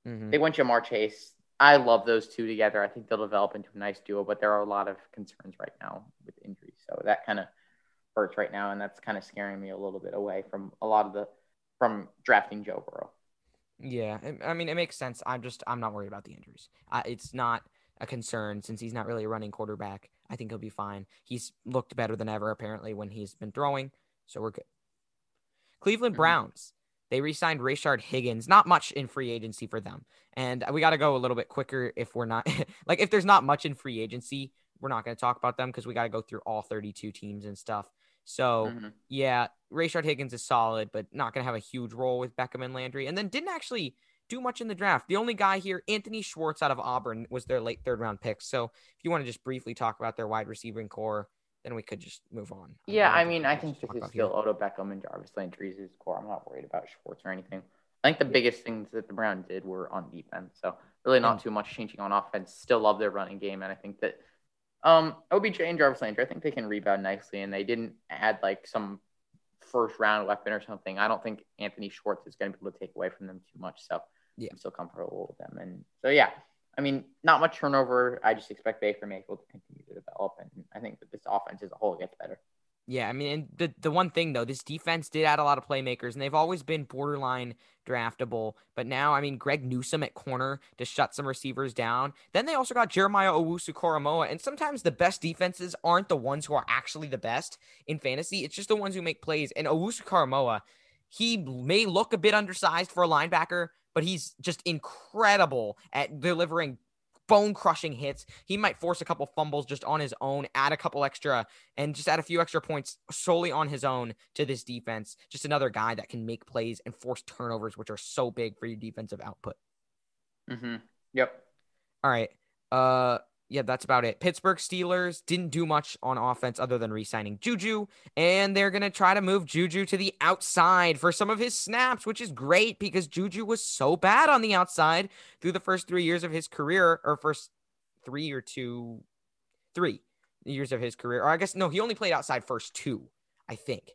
Mhm. they went Ja'Marr Chase. I love those two together. I think they'll develop into a nice duo. But there are a lot of concerns right now with injuries, so that kind of hurts right now, and that's kind of scaring me a little bit away from a lot of the from drafting Joe Burrow. Yeah, I- mean, it makes sense. I'm just, I'm not worried about the injuries. Uh, it's not a concern since he's not really a running quarterback. I think he'll be fine. He's looked better than ever, apparently, when he's been throwing. So we're good. Cleveland Mhm. Browns. They re signed Rashard Higgins. Not much in free agency for them. And we got to go a little bit quicker if we're not, like, if there's not much in free agency, we're not going to talk about them because we got to go through all 32 teams and stuff. So, Mhm. yeah, Rashard Higgins is solid, but not going to have a huge role with Beckham and Landry. And then didn't actually do much in the draft. The only guy here, Anthony Schwartz out of Auburn, was their late third round pick. So if you want to just briefly talk about their wide receiving core, then we could just move on. Yeah, don't I mean, I think this is still here. Odo Beckham and Jarvis Landry's core. I'm not worried about Schwartz or anything. I think the biggest things that the Browns did were on defense. So really not And- too much changing on offense. Still love their running game, and I think that um, OBJ and Jarvis Landry, I think they can rebound nicely, and they didn't add like some first round weapon or something. I don't think Anthony Schwartz is going to be able to take away from them too much. So Yeah. I'm still comfortable with them. And so yeah, I mean, not much turnover. I just expect Baker Mayfield to continue to develop, and I think that this offense as a whole gets better. Yeah, I mean, and the the one thing though, this defense did add a lot of playmakers, and they've always been borderline draftable. But now, I mean, Greg Newsome at corner to shut some receivers down. Then they also got Jeremiah Owusu Koramoah, and sometimes the best defenses aren't the ones who are actually the best in fantasy. It's just the ones who make plays. And Owusu Koramoah, he may look a bit undersized for a linebacker, but he's just incredible at delivering bone crushing hits. He might force a couple fumbles just on his own, add a couple extra, and just add a few extra points solely on his own to this defense. Just another guy that can make plays and force turnovers, which are so big for your defensive output. Mm-hmm. Yep. All right. Uh yeah, that's about it. Pittsburgh Steelers didn't do much on offense other than re-signing Juju, and they're gonna try to move Juju to the outside for some of his snaps, which is great because Juju was so bad on the outside through the first three years of his career, or first three or two, three years of his career. Or I guess no, he only played outside first two, I think.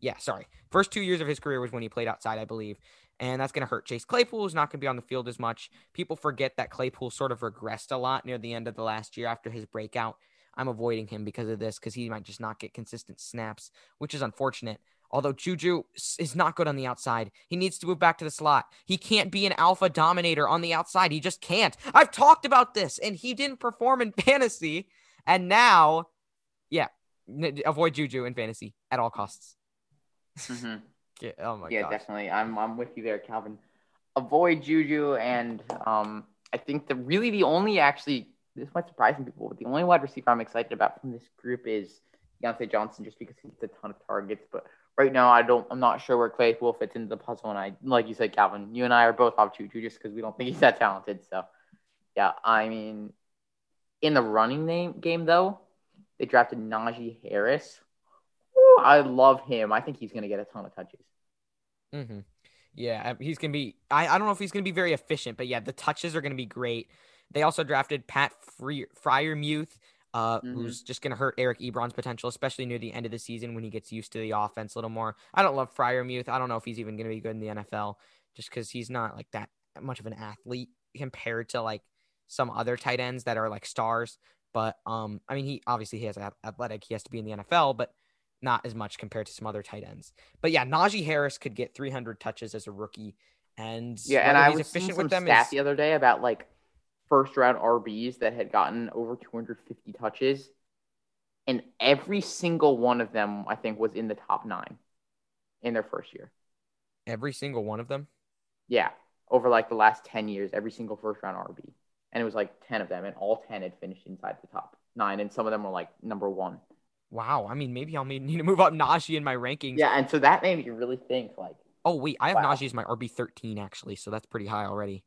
Yeah, sorry. First two years of his career was when he played outside, I believe. And that's going to hurt Chase Claypool, who's not going to be on the field as much. People forget that Claypool sort of regressed a lot near the end of the last year after his breakout. I'm avoiding him because of this, because he might just not get consistent snaps, which is unfortunate. Although Juju is not good on the outside, he needs to move back to the slot. He can't be an alpha dominator on the outside. He just can't. I've talked about this, and he didn't perform in fantasy. And now, yeah, avoid Juju in fantasy at all costs. Mm-hmm. Yeah, oh my yeah, gosh. definitely. I'm I'm with you there, Calvin. Avoid Juju, and um, I think the really the only actually this might surprise some people, but the only wide receiver I'm excited about from this group is Diontae Johnson just because he gets a ton of targets. But right now, I don't. I'm not sure where Claypool fits into the puzzle. And I, like you said, Calvin, you and I are both off Juju just because we don't think he's that talented. So, yeah, I mean, in the running name game though, they drafted Najee Harris. Ooh, I love him. I think he's going to get a ton of touches. Mm-hmm. Yeah, he's gonna be. I, I don't know if he's gonna be very efficient, but yeah, the touches are gonna be great. They also drafted Pat Free, Freiermuth, uh, mm-hmm. who's just gonna hurt Eric Ebron's potential, especially near the end of the season when he gets used to the offense a little more. I don't love Freiermuth. I don't know if he's even gonna be good in the NFL, just because he's not like that much of an athlete compared to like some other tight ends that are like stars. But um, I mean, he obviously he has athletic. He has to be in the NFL, but not as much compared to some other tight ends. But yeah, Najee Harris could get 300 touches as a rookie, and yeah, and I was efficient with them. Stat is... the other day about like first round RBs that had gotten over 250 touches, and every single one of them I think was in the top nine in their first year. Every single one of them. Yeah, over like the last 10 years, every single first round RB, and it was like 10 of them, and all 10 had finished inside the top nine, and some of them were like number one. Wow. I mean, maybe I'll need to move up Najee in my rankings. Yeah, and so that made me really think like. Oh wait, I have wow. Najee as my RB thirteen actually, so that's pretty high already.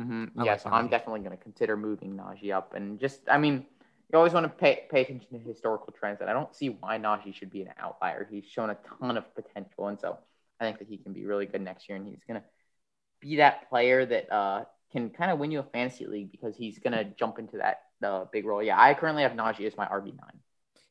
Mm-hmm. Yeah, like so I'm definitely going to consider moving Najee up, and just I mean, you always want to pay pay attention to historical trends, and I don't see why Najee should be an outlier. He's shown a ton of potential, and so I think that he can be really good next year, and he's going to be that player that uh, can kind of win you a fantasy league because he's going to jump into that uh, big role. Yeah, I currently have Najee as my RB nine.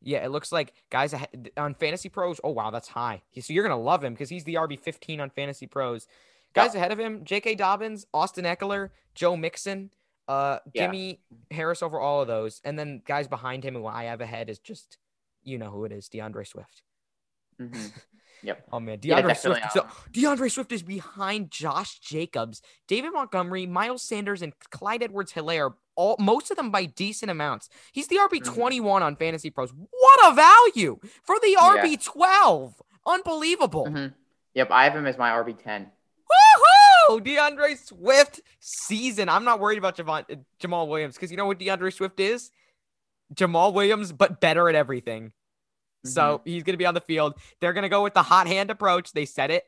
Yeah, it looks like guys on Fantasy Pros. Oh wow, that's high. So you're gonna love him because he's the RB 15 on Fantasy Pros. Guys ahead of him: J.K. Dobbins, Austin Ekeler, Joe Mixon. Uh, yeah. give me Harris over all of those, and then guys behind him who I have ahead is just, you know who it is, D'Andre Swift. Mm-hmm. Yep. Oh man, D'Andre yeah, Swift. So, D'Andre Swift is behind Josh Jacobs, David Montgomery, Miles Sanders, and Clyde Edwards-Helaire all most of them by decent amounts. He's the RB mm-hmm. 21 on Fantasy Pros. What a value for the RB 12. Unbelievable. Mm-hmm. Yep, I have him as my RB 10. Woohoo! D'Andre Swift season. I'm not worried about Javon, Jamaal Williams because you know what D'Andre Swift is. Jamaal Williams, but better at everything. Mm-hmm. So he's going to be on the field. They're going to go with the hot hand approach. They said it.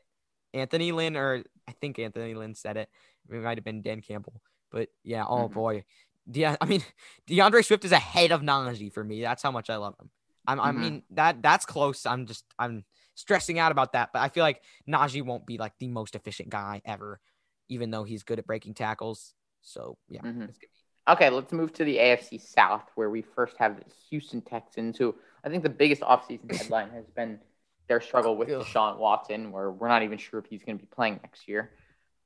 Anthony Lynn, or I think Anthony Lynn said it. It might have been Dan Campbell. But yeah, oh mm-hmm. boy. Yeah, I mean, D'Andre Swift is ahead of Najee for me. That's how much I love him. I'm, mm-hmm. I mean, that that's close. I'm just I'm stressing out about that, but I feel like Najee won't be like the most efficient guy ever, even though he's good at breaking tackles. So yeah. Mm-hmm. Okay, let's move to the AFC South, where we first have the Houston Texans, who I think the biggest offseason headline has been their struggle with Deshaun Watson, where we're not even sure if he's going to be playing next year.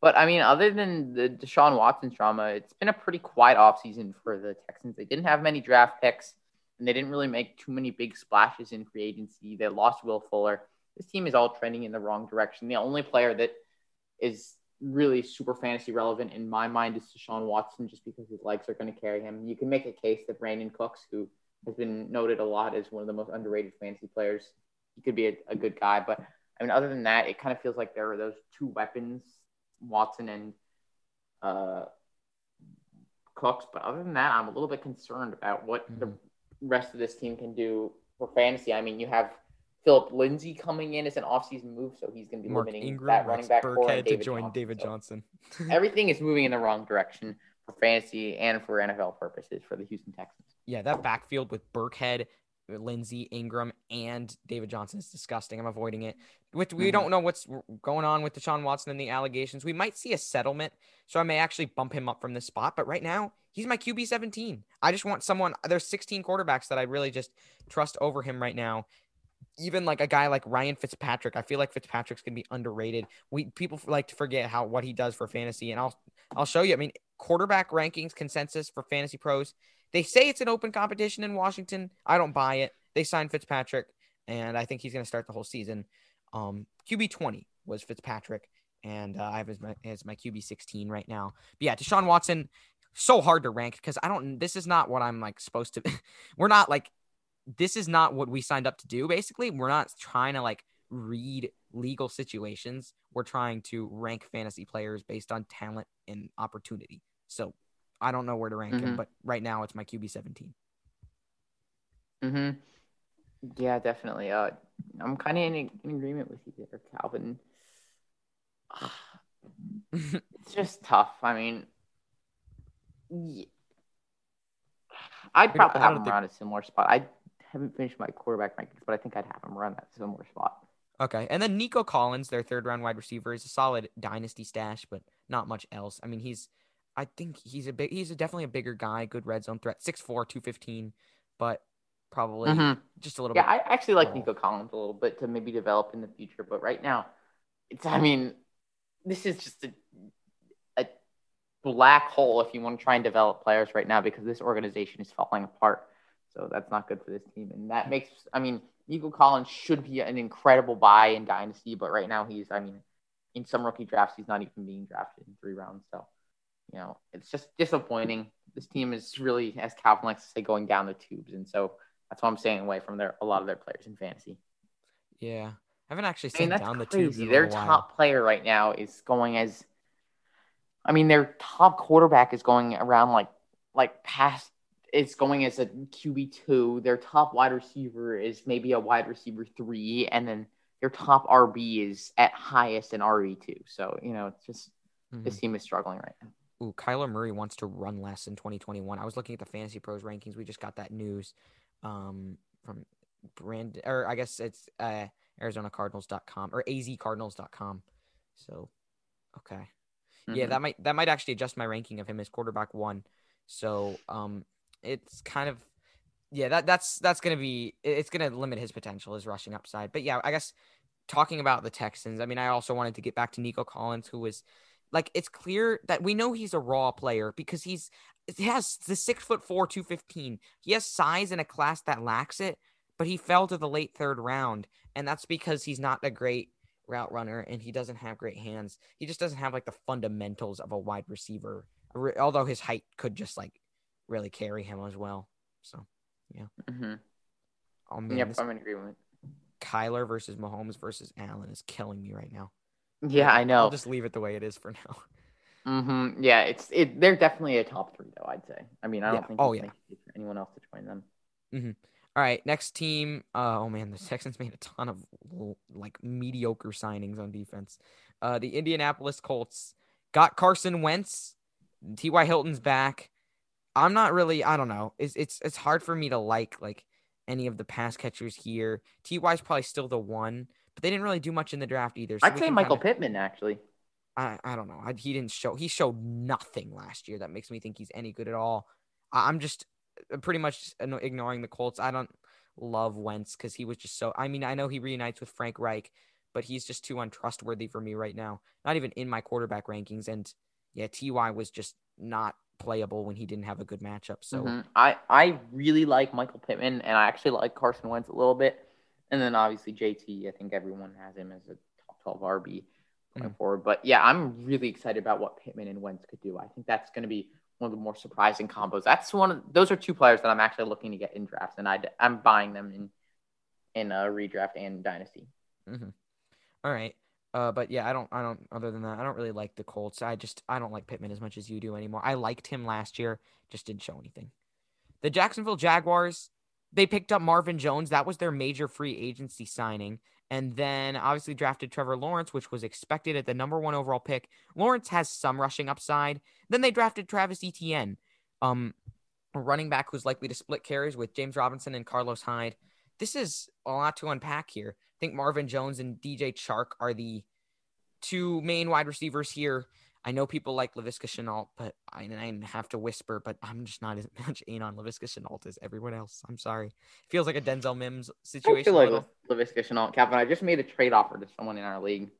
But I mean, other than the Deshaun Watson drama, it's been a pretty quiet offseason for the Texans. They didn't have many draft picks, and they didn't really make too many big splashes in free agency. They lost Will Fuller. This team is all trending in the wrong direction. The only player that is really super fantasy relevant in my mind is Deshaun Watson, just because his legs are going to carry him. You can make a case that Brandin Cooks, who has been noted a lot as one of the most underrated fantasy players, he could be a, a good guy. But I mean, other than that, it kind of feels like there are those two weapons Watson and uh, Cooks. But other than that, I'm a little bit concerned about what mm-hmm. the rest of this team can do for fantasy. I mean, you have Philip Lindsay coming in as an offseason move, so he's going to be Mark limiting Ingram, that running back core. to join Johnson. David Johnson. So everything is moving in the wrong direction for fantasy and for NFL purposes for the Houston Texans. Yeah, that backfield with Burkhead, Lindsay, Ingram, and David Johnson is disgusting. I'm avoiding it. With we mm-hmm. don't know what's going on with Deshaun Watson and the allegations. We might see a settlement, so I may actually bump him up from this spot. But right now, he's my QB 17. I just want someone. There's 16 quarterbacks that I really just trust over him right now. Even like a guy like Ryan Fitzpatrick, I feel like Fitzpatrick's gonna be underrated. We people like to forget how what he does for fantasy, and I'll I'll show you. I mean, quarterback rankings consensus for Fantasy Pros. They say it's an open competition in Washington. I don't buy it. They signed Fitzpatrick, and I think he's going to start the whole season. Um, QB 20 was Fitzpatrick, and uh, I have as my, as my QB 16 right now. But yeah, Deshaun Watson, so hard to rank because I don't, this is not what I'm like supposed to, we're not like, this is not what we signed up to do. Basically, we're not trying to like read legal situations. We're trying to rank fantasy players based on talent and opportunity. So I don't know where to rank mm-hmm. him, but right now it's my QB 17. Mm-hmm. Yeah, definitely. Uh, I'm kind of in, in, agreement with you there, Calvin. it's just tough. I mean, yeah. I'd probably have him think... around a similar spot. I haven't finished my quarterback rankings, but I think I'd have him around that similar spot. Okay, and then Nico Collins, their third round wide receiver, is a solid dynasty stash, but not much else. I mean, he's, I think he's a big, he's a, definitely a bigger guy, good red zone threat, 6'4", 215, but probably mm-hmm. just a little yeah, bit. Yeah, I actually like Nico Collins a little bit to maybe develop in the future, but right now, it's, I mean, this is just a, a black hole if you want to try and develop players right now because this organization is falling apart. So that's not good for this team, and that makes, I mean Nico Collins should be an incredible buy in Dynasty, but right now he's, I mean, in some rookie drafts, he's not even being drafted in three rounds. So, you know, it's just disappointing. This team is really, as Calvin likes to say, going down the tubes. And so that's why I'm staying away from their a lot of their players in fantasy. Yeah. I haven't actually seen I mean, down crazy. the tubes. Their top player right now is going as I mean, their top quarterback is going around like like past it's going as a QB two. Their top wide receiver is maybe a wide receiver three, and then their top RB is at highest an RB two. So you know, it's just mm-hmm. this team is struggling right now. Ooh, Kyler Murray wants to run less in 2021. I was looking at the Fantasy Pros rankings. We just got that news um, from Brand, or I guess it's uh, ArizonaCardinals.com or AZCardinals.com. So, okay, mm-hmm. yeah, that might that might actually adjust my ranking of him as quarterback one. So, um, it's kind of yeah that that's that's gonna be it's gonna limit his potential his rushing upside but yeah i guess talking about the texans i mean i also wanted to get back to nico collins who was like it's clear that we know he's a raw player because he's he has the six foot four 215 he has size in a class that lacks it but he fell to the late third round and that's because he's not a great route runner and he doesn't have great hands he just doesn't have like the fundamentals of a wide receiver although his height could just like really carry him as well. So, yeah. Mm-hmm. Oh, man, yep, I'm in agreement. Kyler versus Mahomes versus Allen is killing me right now. Yeah, I know. I'll just leave it the way it is for now. Mm-hmm. Yeah, it's it. They're definitely a top three, though. I'd say. I mean, I don't yeah. think. Oh yeah. Anyone else to join them? Mm-hmm. All right, next team. Uh, oh man, the Texans made a ton of like mediocre signings on defense. Uh, the Indianapolis Colts got Carson Wentz. T.Y. Hilton's back. I'm not really. I don't know. It's it's it's hard for me to like like any of the pass catchers here. Ty is probably still the one, but they didn't really do much in the draft either. So I'd say Michael kinda, Pittman actually. I I don't know. I, he didn't show. He showed nothing last year that makes me think he's any good at all. I, I'm just uh, pretty much ignoring the Colts. I don't love Wentz because he was just so. I mean, I know he reunites with Frank Reich, but he's just too untrustworthy for me right now. Not even in my quarterback rankings. And yeah, Ty was just not playable when he didn't have a good matchup. So mm-hmm. I I really like Michael Pittman, and I actually like Carson Wentz a little bit. And then obviously JT, I think everyone has him as a top twelve RB going mm forward. But yeah, I'm really excited about what Pittman and Wentz could do. I think that's going to be one of the more surprising combos. That's one of those are two players that I'm actually looking to get in drafts, and I I'm buying them in in a redraft and dynasty. Mm-hmm. All right. Uh, but yeah, I don't, I don't. Other than that, I don't really like the Colts. I just, I don't like Pittman as much as you do anymore. I liked him last year, just didn't show anything. The Jacksonville Jaguars, they picked up Marvin Jones. That was their major free agency signing, and then obviously drafted Trevor Lawrence, which was expected at the number one overall pick. Lawrence has some rushing upside. Then they drafted Travis Etienne, um, a running back who's likely to split carries with James Robinson and Carlos Hyde. This is a lot to unpack here I think Marvin Jones and DJ Chark are the two main wide receivers here. I know people like Laviska Shenault, but I, I have to whisper, but I'm just not as much in on Laviska Shenault as everyone else. I'm sorry. It Feels like a Denzel Mims situation. I feel like Laviska Shenault, Captain. I just made a trade offer to someone in our league. Do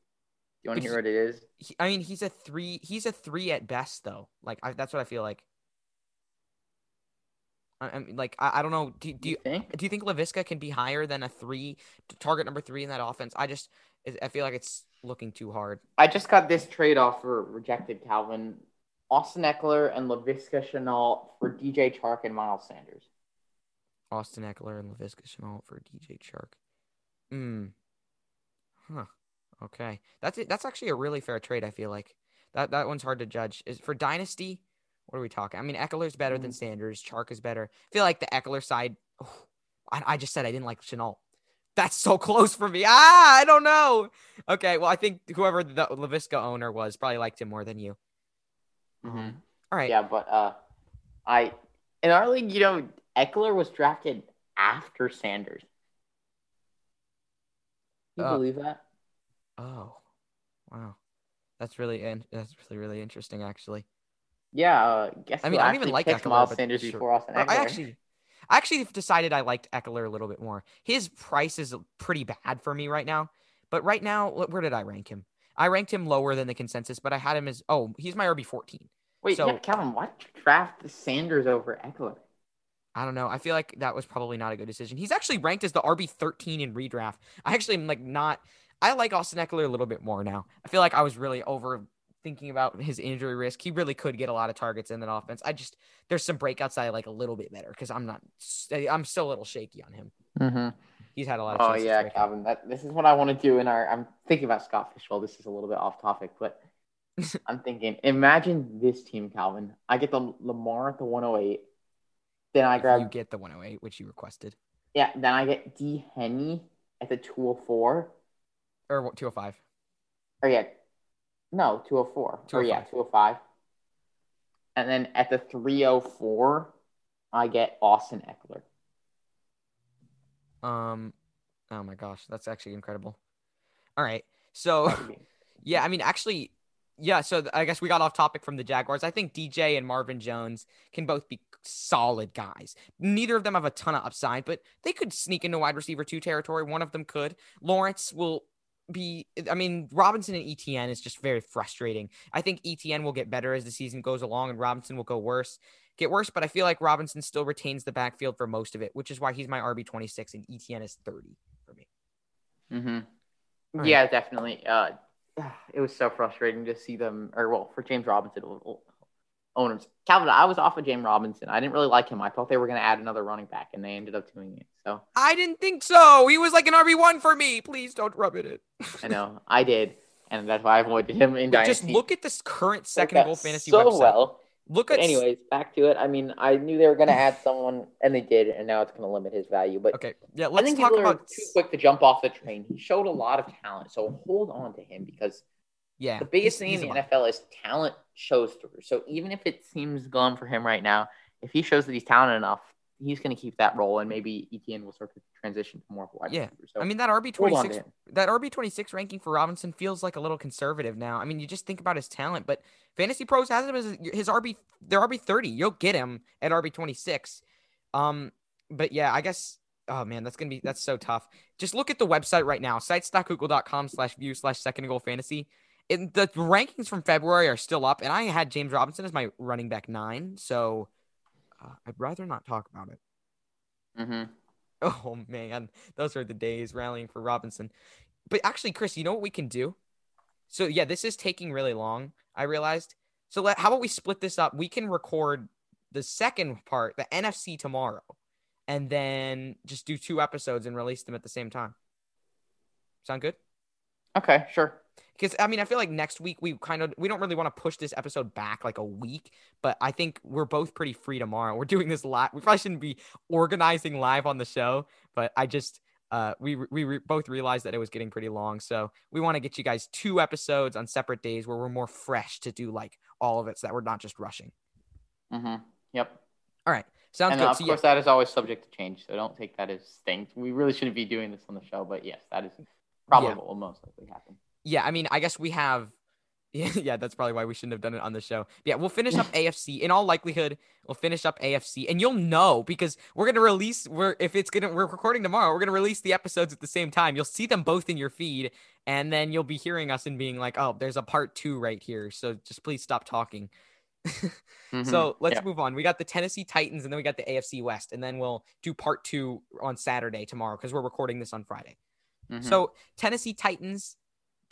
you want to hear what it is? He, I mean, he's a three. He's a three at best, though. Like I, that's what I feel like. I mean, like I, I don't know. Do, do you, you think? do you think Laviska can be higher than a three target number three in that offense? I just I feel like it's looking too hard. I just got this trade offer rejected, Calvin. Austin Ekeler and Laviska Shenault for DJ Chark and Miles Sanders. Austin Ekeler and Laviska Shenault for DJ Chark. Hmm. Huh. Okay. That's it. That's actually a really fair trade. I feel like that that one's hard to judge. Is for dynasty. What are we talking? I mean, Ekeler's better mm. than Sanders. Chark is better. I feel like the Ekeler side. Oh, I, I just said I didn't like Shenault. That's so close for me. Ah, I don't know. Okay, well, I think whoever the Laviska owner was probably liked him more than you. Mm-hmm. All right. Yeah, but uh, I in our league, you know, Ekeler was drafted after Sanders. Can you Uh, believe that? Oh, wow. That's really in- that's really really interesting actually. Yeah, uh, guess I mean, I don't even like Ekeler, Miles Sanders sure. before Austin Or Ekeler. I actually, I actually decided I liked Ekeler a little bit more. His price is pretty bad for me right now. But right now, where did I rank him? I ranked him lower than the consensus, but I had him as oh, he's my RB fourteen. Wait, so- yeah, Calvin, why draft Sanders over Ekeler? I don't know. I feel like that was probably not a good decision. He's actually ranked as the RB thirteen in redraft. I actually am like not. I like Austin Ekeler a little bit more now. I feel like I was really over thinking about his injury risk. He really could get a lot of targets in that offense. I just there's some breakouts I like a little bit better because I'm not. I'm still a little shaky on him. Mm-hmm. He's had a lot of Oh yeah. Calvin. That this is what I want to do in our. I'm thinking about Scott Fish Bowl. This is a little bit off topic, but I'm thinking. Imagine this team, Calvin. I get the Lamar at the 108. Then I If grab you get the 108, which you requested, yeah. Then I get D Henny at the 204. or what, 205. Or yeah, no 204. Or yeah 205. 205. And then at the 304, I get Austin Ekeler. Um, oh my gosh, that's actually incredible. All right, so That would be- yeah, I mean, actually, yeah. So I guess we got off topic from the Jaguars. I think DJ and Marvin Jones can both be solid guys. Neither of them have a ton of upside, but they could sneak into wide receiver two territory. One of them could. Lawrence will be. I mean, Robinson and Etienne is just very frustrating. I think Etienne will get better as the season goes along, and Robinson will go worse. Get worse, but I feel like Robinson still retains the backfield for most of it, which is why he's my RB twenty six and Etienne is thirty for me. Mm-hmm. Right. Yeah, definitely. Uh, it was so frustrating to see them, or well, for James Robinson owners. Calvin, I was off of James Robinson. I didn't really like him. I thought they were going to add another running back, and they ended up doing it. So I didn't think so. He was like an RB one for me. Please don't rub it in. I know I did, and that's why I avoided him in But just Dynasty. look at this current second goal fantasy so website. well. Look But at anyways, back to it. I mean, I knew they were going to add someone, and they did, and now it's going to limit his value. But Okay, yeah. I Let's think talk people are about too quick to jump off the train. He showed a lot of talent, so hold on to him because yeah. the biggest thing in the. NFL is talent shows through. So even if it seems glum for him right now, if he shows that he's talented enough, he's going to keep that role, and maybe Etienne will start to transition to more of a wide Yeah. receiver. So I mean that RB twenty six that RB twenty six ranking for Robinson feels like a little conservative now. I mean, you just think about his talent, but Fantasy Pros has him as his RB their RB thirty. You'll get him at RB twenty six. Um, but yeah, I guess. Oh man, that's gonna be that's so tough. Just look at the website right now, sites.google.com slash view slash second goal fantasy. And the rankings from February are still up, and I had James Robinson as my running back nine, so uh, I'd rather not talk about it. Mhm. Oh man, those are the days rallying for Robinson. But actually, Chris, you know what we can do? So yeah, this is taking really long. I realized. So let, how about we split this up? We can record the second part, the NFC tomorrow, and then just do two episodes and release them at the same time. Sound good? Okay, sure. Because I mean, I feel like next week we kind of we don't really want to push this episode back like a week, but I think we're both pretty free tomorrow. We're doing this live. We probably shouldn't be organizing live on the show, but I just uh we we re- both realized that it was getting pretty long, so we want to get you guys two episodes on separate days where we're more fresh to do like all of it, so that we're not just rushing. hmm Yep. All right, sounds and good. uh, of So, course, that is always subject to change, so don't take that as things. We really shouldn't be doing this on the show, but yes, that is probably Yeah. will most likely happen. Yeah, I mean, I guess we have. Yeah, yeah, that's probably why we shouldn't have done it on the show. Yeah, we'll finish up AFC. In all likelihood, we'll finish up AFC, and you'll know because we're gonna release. We're if it's gonna we're recording tomorrow. We're gonna release the episodes at the same time. You'll see them both in your feed, and then you'll be hearing us and being like, "Oh, there's a part two right here." So just please stop talking. Mhm. So let's Yeah. move on. We got the Tennessee Titans, and then we got the AFC West, and then we'll do part two on Saturday tomorrow because we're recording this on Friday. Mhm. So Tennessee Titans,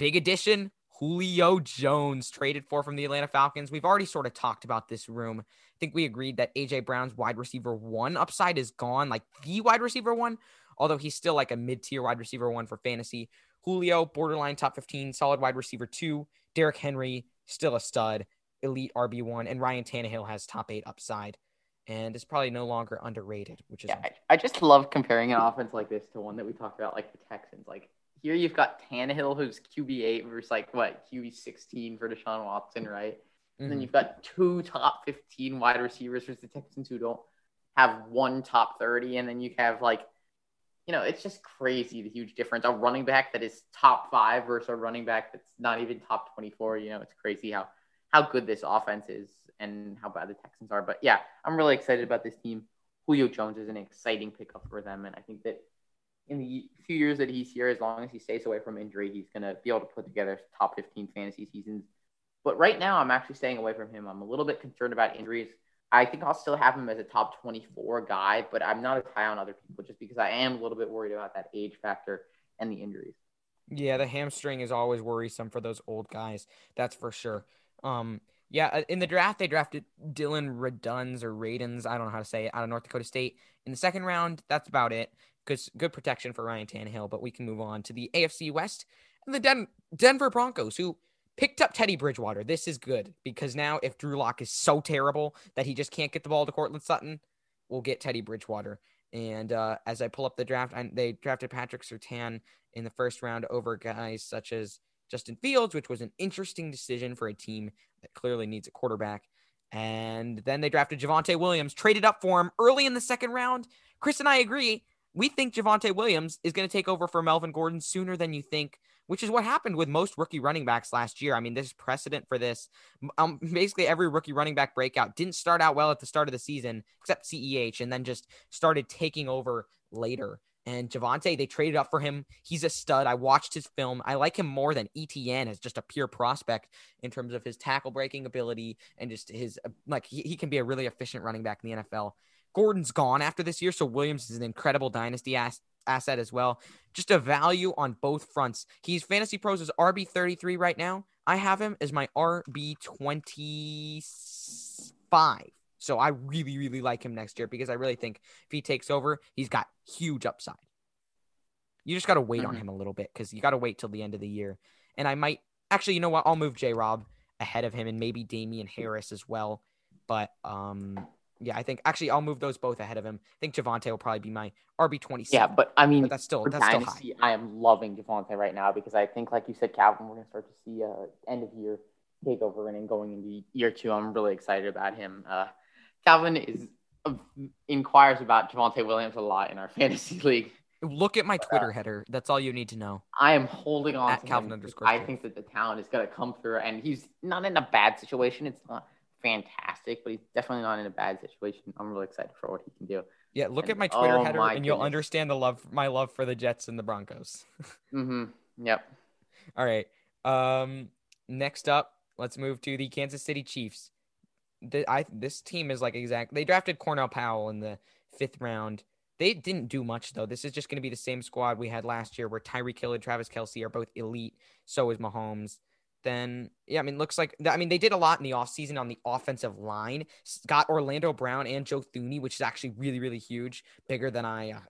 big addition. Julio Jones traded for from the Atlanta Falcons. We've already sort of talked about this room. I think we agreed that AJ Brown's wide receiver one upside is gone, like the wide receiver one, although he's still like a mid tier wide receiver one for fantasy. Julio, borderline top 15, solid wide receiver two. Derrick Henry, still a stud, elite RB1. And Ryan Tannehill has top eight upside. and is probably no longer underrated, which is yeah. I, I just love comparing an offense like this to one that we talked about, like the Texans. Like here, you've got Tannehill, who's QB eight versus like what QB sixteen for Deshaun Watson, right? And then Mhm. you've got two top 15 wide receivers versus the Texans who don't have one top 30. And then you have like, you know, it's just crazy the huge difference. A running back that is top five versus a running back that's not even top 24. You know, it's crazy how how good this offense is and how bad the Texans are. But yeah, I'm really excited about this team. Julio Jones is an exciting pickup for them. And I think that in the few years that he's here, as long as he stays away from injury, he's going to be able to put together top 15 fantasy seasons. But right now, I'm actually staying away from him. I'm a little bit concerned about injuries. I think I'll still have him as a top 24 guy, but I'm not as high on other people just because I am a little bit worried about that age factor and the injuries. Yeah, the hamstring is always worrisome for those old guys. That's for sure. Um, yeah, uh, in the draft they drafted Dillon Radunz or Radens, I don't know how to say it, out of North Dakota State. In the second round, that's about it. Good, good protection for Ryan Tannehill. But we can move on to the AFC West and the Den- Denver Broncos, who picked up Teddy Bridgewater. This is good because now if Drew Lock is so terrible that he just can't get the ball to Courtland Sutton, we'll get Teddy Bridgewater. And uh, as I pull up the draft, I, they drafted Patrick Surtain in the first round over guys such as Justin Fields, which was an interesting decision for a team that clearly needs a quarterback. And then they drafted Javonte Williams, traded up for him early in the second round. Chris and I agree. We think Javonte Williams is going to take over for Melvin Gordon sooner than you think, which is what happened with most rookie running backs last year. I mean, there's precedent for this. Um, basically, every rookie running back breakout didn't start out well at the start of the season, except CEH, and then just started taking over later. And Javonte, they traded up for him. He's a stud. I watched his film. I like him more than Etienne as just a pure prospect in terms of his tackle breaking ability and just his like he, he can be a really efficient running back in the NFL. Gordon's gone after this year, so Williams is an incredible dynasty ass, asset as well. Just a value on both fronts. He's Fantasy Pros is RB thirty three right now. I have him as my RB twenty five. So I really, really like him next year because I really think if he takes over, he's got huge upside. You just got to wait on Mhm. him a little bit because you got to wait till the end of the year. And I might actually, you know what? I'll move J Rob ahead of him and maybe Damien Harris as well. But um, yeah, I think actually I'll move those both ahead of him. I think Javonte will probably be my RB twenty Yeah, but I mean, but that's still that's still high. dynasty, I am loving Javonte right now because I think, like you said, Calvin, we're going to start to see uh, end of year takeover and then going into year two. I'm really excited about him. Uh, Calvin is uh, inquires about Javonte Williams a lot in our fantasy league. Look at my Twitter header. That's all you need to know. I am holding on At to Calvin underscore I think that the talent is going to come through, and he's not in a bad situation. It's not fantastic, but he's definitely not in a bad situation. I'm really excited for what he can do. Yeah, look at my Twitter oh header, my and you'll understand the love, my love for the Jets and the Broncos. mm-hmm. Yep. All right. Um, next up, let's move to the Kansas City Chiefs. The, I this team is like exact. They drafted Cornell Powell in the fifth round. They didn't do much though. This is just going to be the same squad we had last year, where Tyreek Hill and Travis Kelce are both elite. So is Mahomes. Then yeah, I mean, looks like I mean they did a lot in the offseason on the offensive line. Got Orlando Brown and Joe Thuney, which is actually really really huge, bigger than I uh,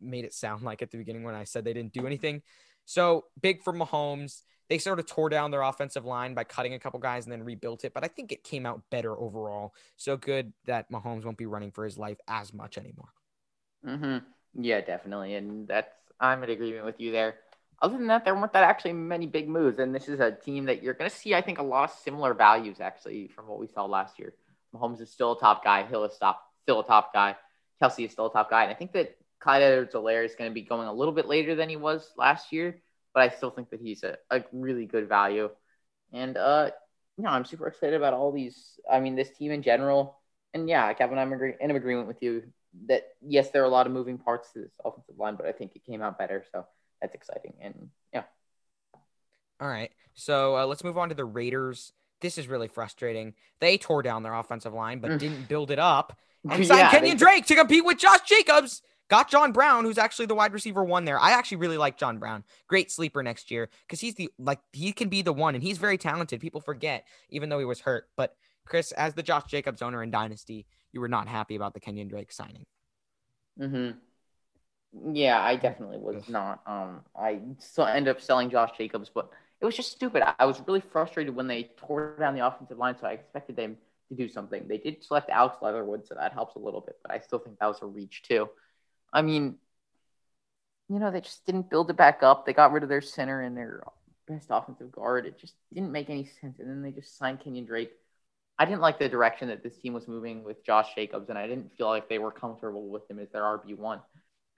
made it sound like at the beginning when I said they didn't do anything. So big for Mahomes. They sort of tore down their offensive line by cutting a couple guys and then rebuilt it, but I think it came out better overall. So good that Mahomes won't be running for his life as much anymore. hmm Yeah, definitely, and that's I'm in agreement with you there. Other than that, there weren't that actually many big moves, and this is a team that you're going to see. I think a lot of similar values actually from what we saw last year. Mahomes is still a top guy. Hill is stop, still a top guy. Kelce is still a top guy, and I think that Clyde Edwards-Helaire is going to be going a little bit later than he was last year, but I still think that he's a, a really good value. And uh, you know, I'm super excited about all these. I mean, this team in general, and yeah, Kevin, I'm agree- in agreement with you that yes, there are a lot of moving parts to this offensive line, but I think it came out better, so that's exciting. And yeah, All right. So uh, let's move on to the Raiders. This is really frustrating. They tore down their offensive line, but didn't build it up. And signed yeah, Kenyon they- Drake to compete with Josh Jacobs. Got John Brown, who's actually the wide receiver one there. I actually really like John Brown. Great sleeper next year because he's the like he can be the one, and he's very talented. People forget, even though he was hurt. But Chris, as the Josh Jacobs owner in Dynasty, you were not happy about the Kenyon Drake signing. Mm-hmm. Yeah, I definitely was not. Um, I still ended up selling Josh Jacobs, but it was just stupid. I was really frustrated when they tore down the offensive line, so I expected them to do something. They did select Alex Leatherwood, so that helps a little bit, but I still think that was a reach too. I mean, you know, they just didn't build it back up. They got rid of their center and their best offensive guard. It just didn't make any sense. And then they just signed Kenyon Drake. I didn't like the direction that this team was moving with Josh Jacobs, and I didn't feel like they were comfortable with him as their RB one,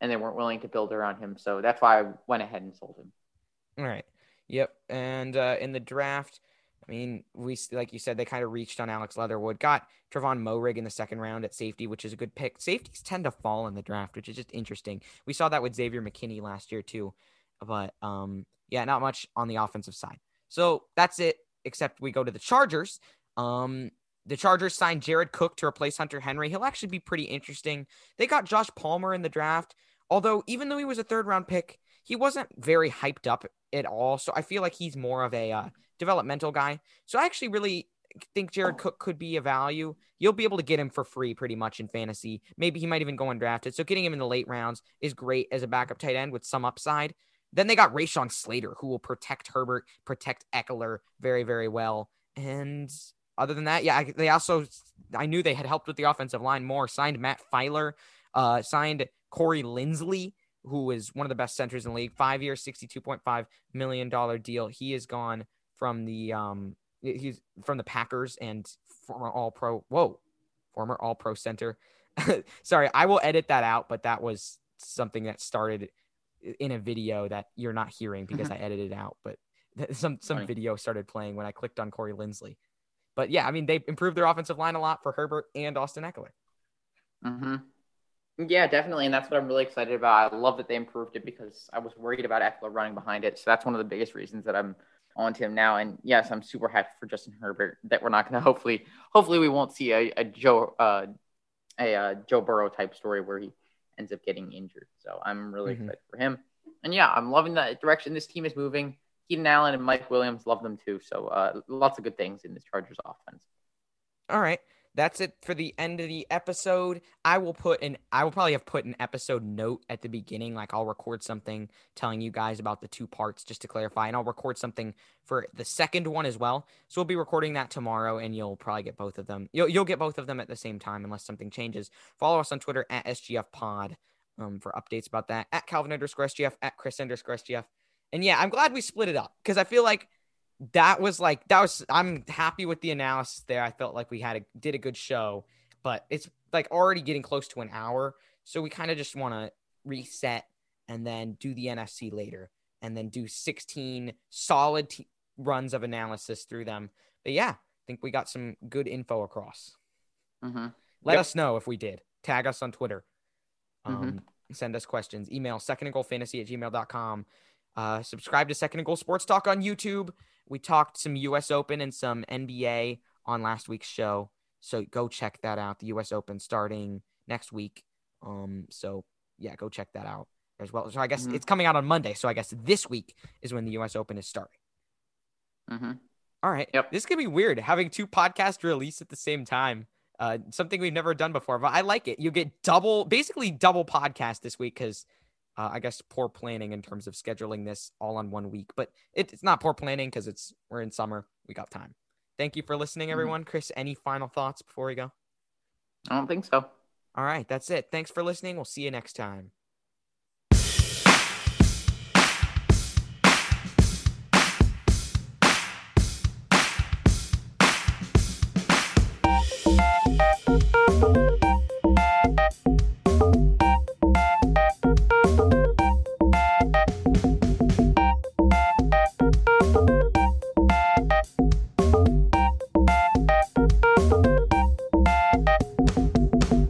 and they weren't willing to build around him. So that's why I went ahead and sold him. All right. Yep. And uh, in the draft, I mean, we like you said, they kind of reached on Alex Leatherwood, got Trevon Moehrig in the second round at safety, which is a good pick. Safeties tend to fall in the draft, which is just interesting. We saw that with Xavier McKinney last year too, but um, yeah, not much on the offensive side. So that's it. Except we go to the Chargers. Um, the Chargers signed Jared Cook to replace Hunter Henry. He'll actually be pretty interesting. They got Josh Palmer in the draft, although even though he was a third round pick, he wasn't very hyped up at all. So I feel like he's more of a uh, developmental guy. So I actually really think Jared Cook could be a value. You'll be able to get him for free pretty much in fantasy. Maybe he might even go undrafted. So getting him in the late rounds is great as a backup tight end with some upside. Then they got Rashawn Slater, who will protect Herbert, protect Ekeler very, very well. And other than that, yeah, they also I knew they had helped with the offensive line more. Signed Matt Feiler, uh, signed Corey Linsley, who is one of the best centers in the league. Five point five million dollar deal. He is gone from the um he's from the Packers and former All Pro. Whoa, former All Pro center. Sorry, I will edit that out, but that was something that started in a video that you're not hearing because I edited it out. But some some Funny. video started playing when I clicked on Corey Linsley. But yeah, I mean they improved their offensive line a lot for Herbert and Austin Ekeler. Mm-hmm. Yeah, definitely, and that's what I'm really excited about. I love that they improved it because I was worried about Ekeler running behind it. So that's one of the biggest reasons that I'm onto him now. And yes, I'm super happy for Justin Herbert that we're not going to hopefully, hopefully we won't see a, a Joe, uh, a uh, Joe Burrow type story where he ends up getting injured. So I'm really mm-hmm. excited for him. And yeah, I'm loving the direction this team is moving. Keenan Allen and Mike Williams love them too. So uh, lots of good things in this Chargers offense. All right that's it for the end of the episode. I will put an I will probably have put an episode note at the beginning. Like I'll record something telling you guys about the two parts just to clarify. And I'll record something for the second one as well. So we'll be recording that tomorrow and you'll probably get both of them. You'll you'll get both of them at the same time unless something changes. Follow us on Twitter at SGF Pod um, for updates about that. At Calvin underscore SGF, at Chris underscore SGF. And yeah, I'm glad we split it up because I feel like that was like that was I'm happy with the analysis there. I felt like we had a did a good show, but it's like already getting close to an hour, so we kind of just want to reset and then do the NFC later and then do 16 solid t- runs of analysis through them. But yeah, I think we got some good info across. Mm-hmm. Let yep. us know if we did. Tag us on Twitter. Mm-hmm. Um, mm-hmm. Send us questions. Email second and goal fantasy at gmail.com. Uh, subscribe to Second and Goal Sports Talk on YouTube. We talked some U.S. Open and some NBA on last week's show, so go check that out. The U.S. Open starting next week. Um, so yeah, go check that out as well. So I guess mm-hmm. it's coming out on Monday. So I guess this week is when the U.S. Open is starting. Mm-hmm. All right. Yep. This could be weird having two podcasts released at the same time. Uh, something we've never done before, but I like it. You get double, basically double podcast this week because uh, I guess poor planning in terms of scheduling this all on one week, but it, it's not poor planning because it's we're in summer. We got time. Thank you for listening, mm-hmm. everyone. Chris, any final thoughts before we go? I don't think so. All right, that's it. Thanks for listening. We'll see you next time.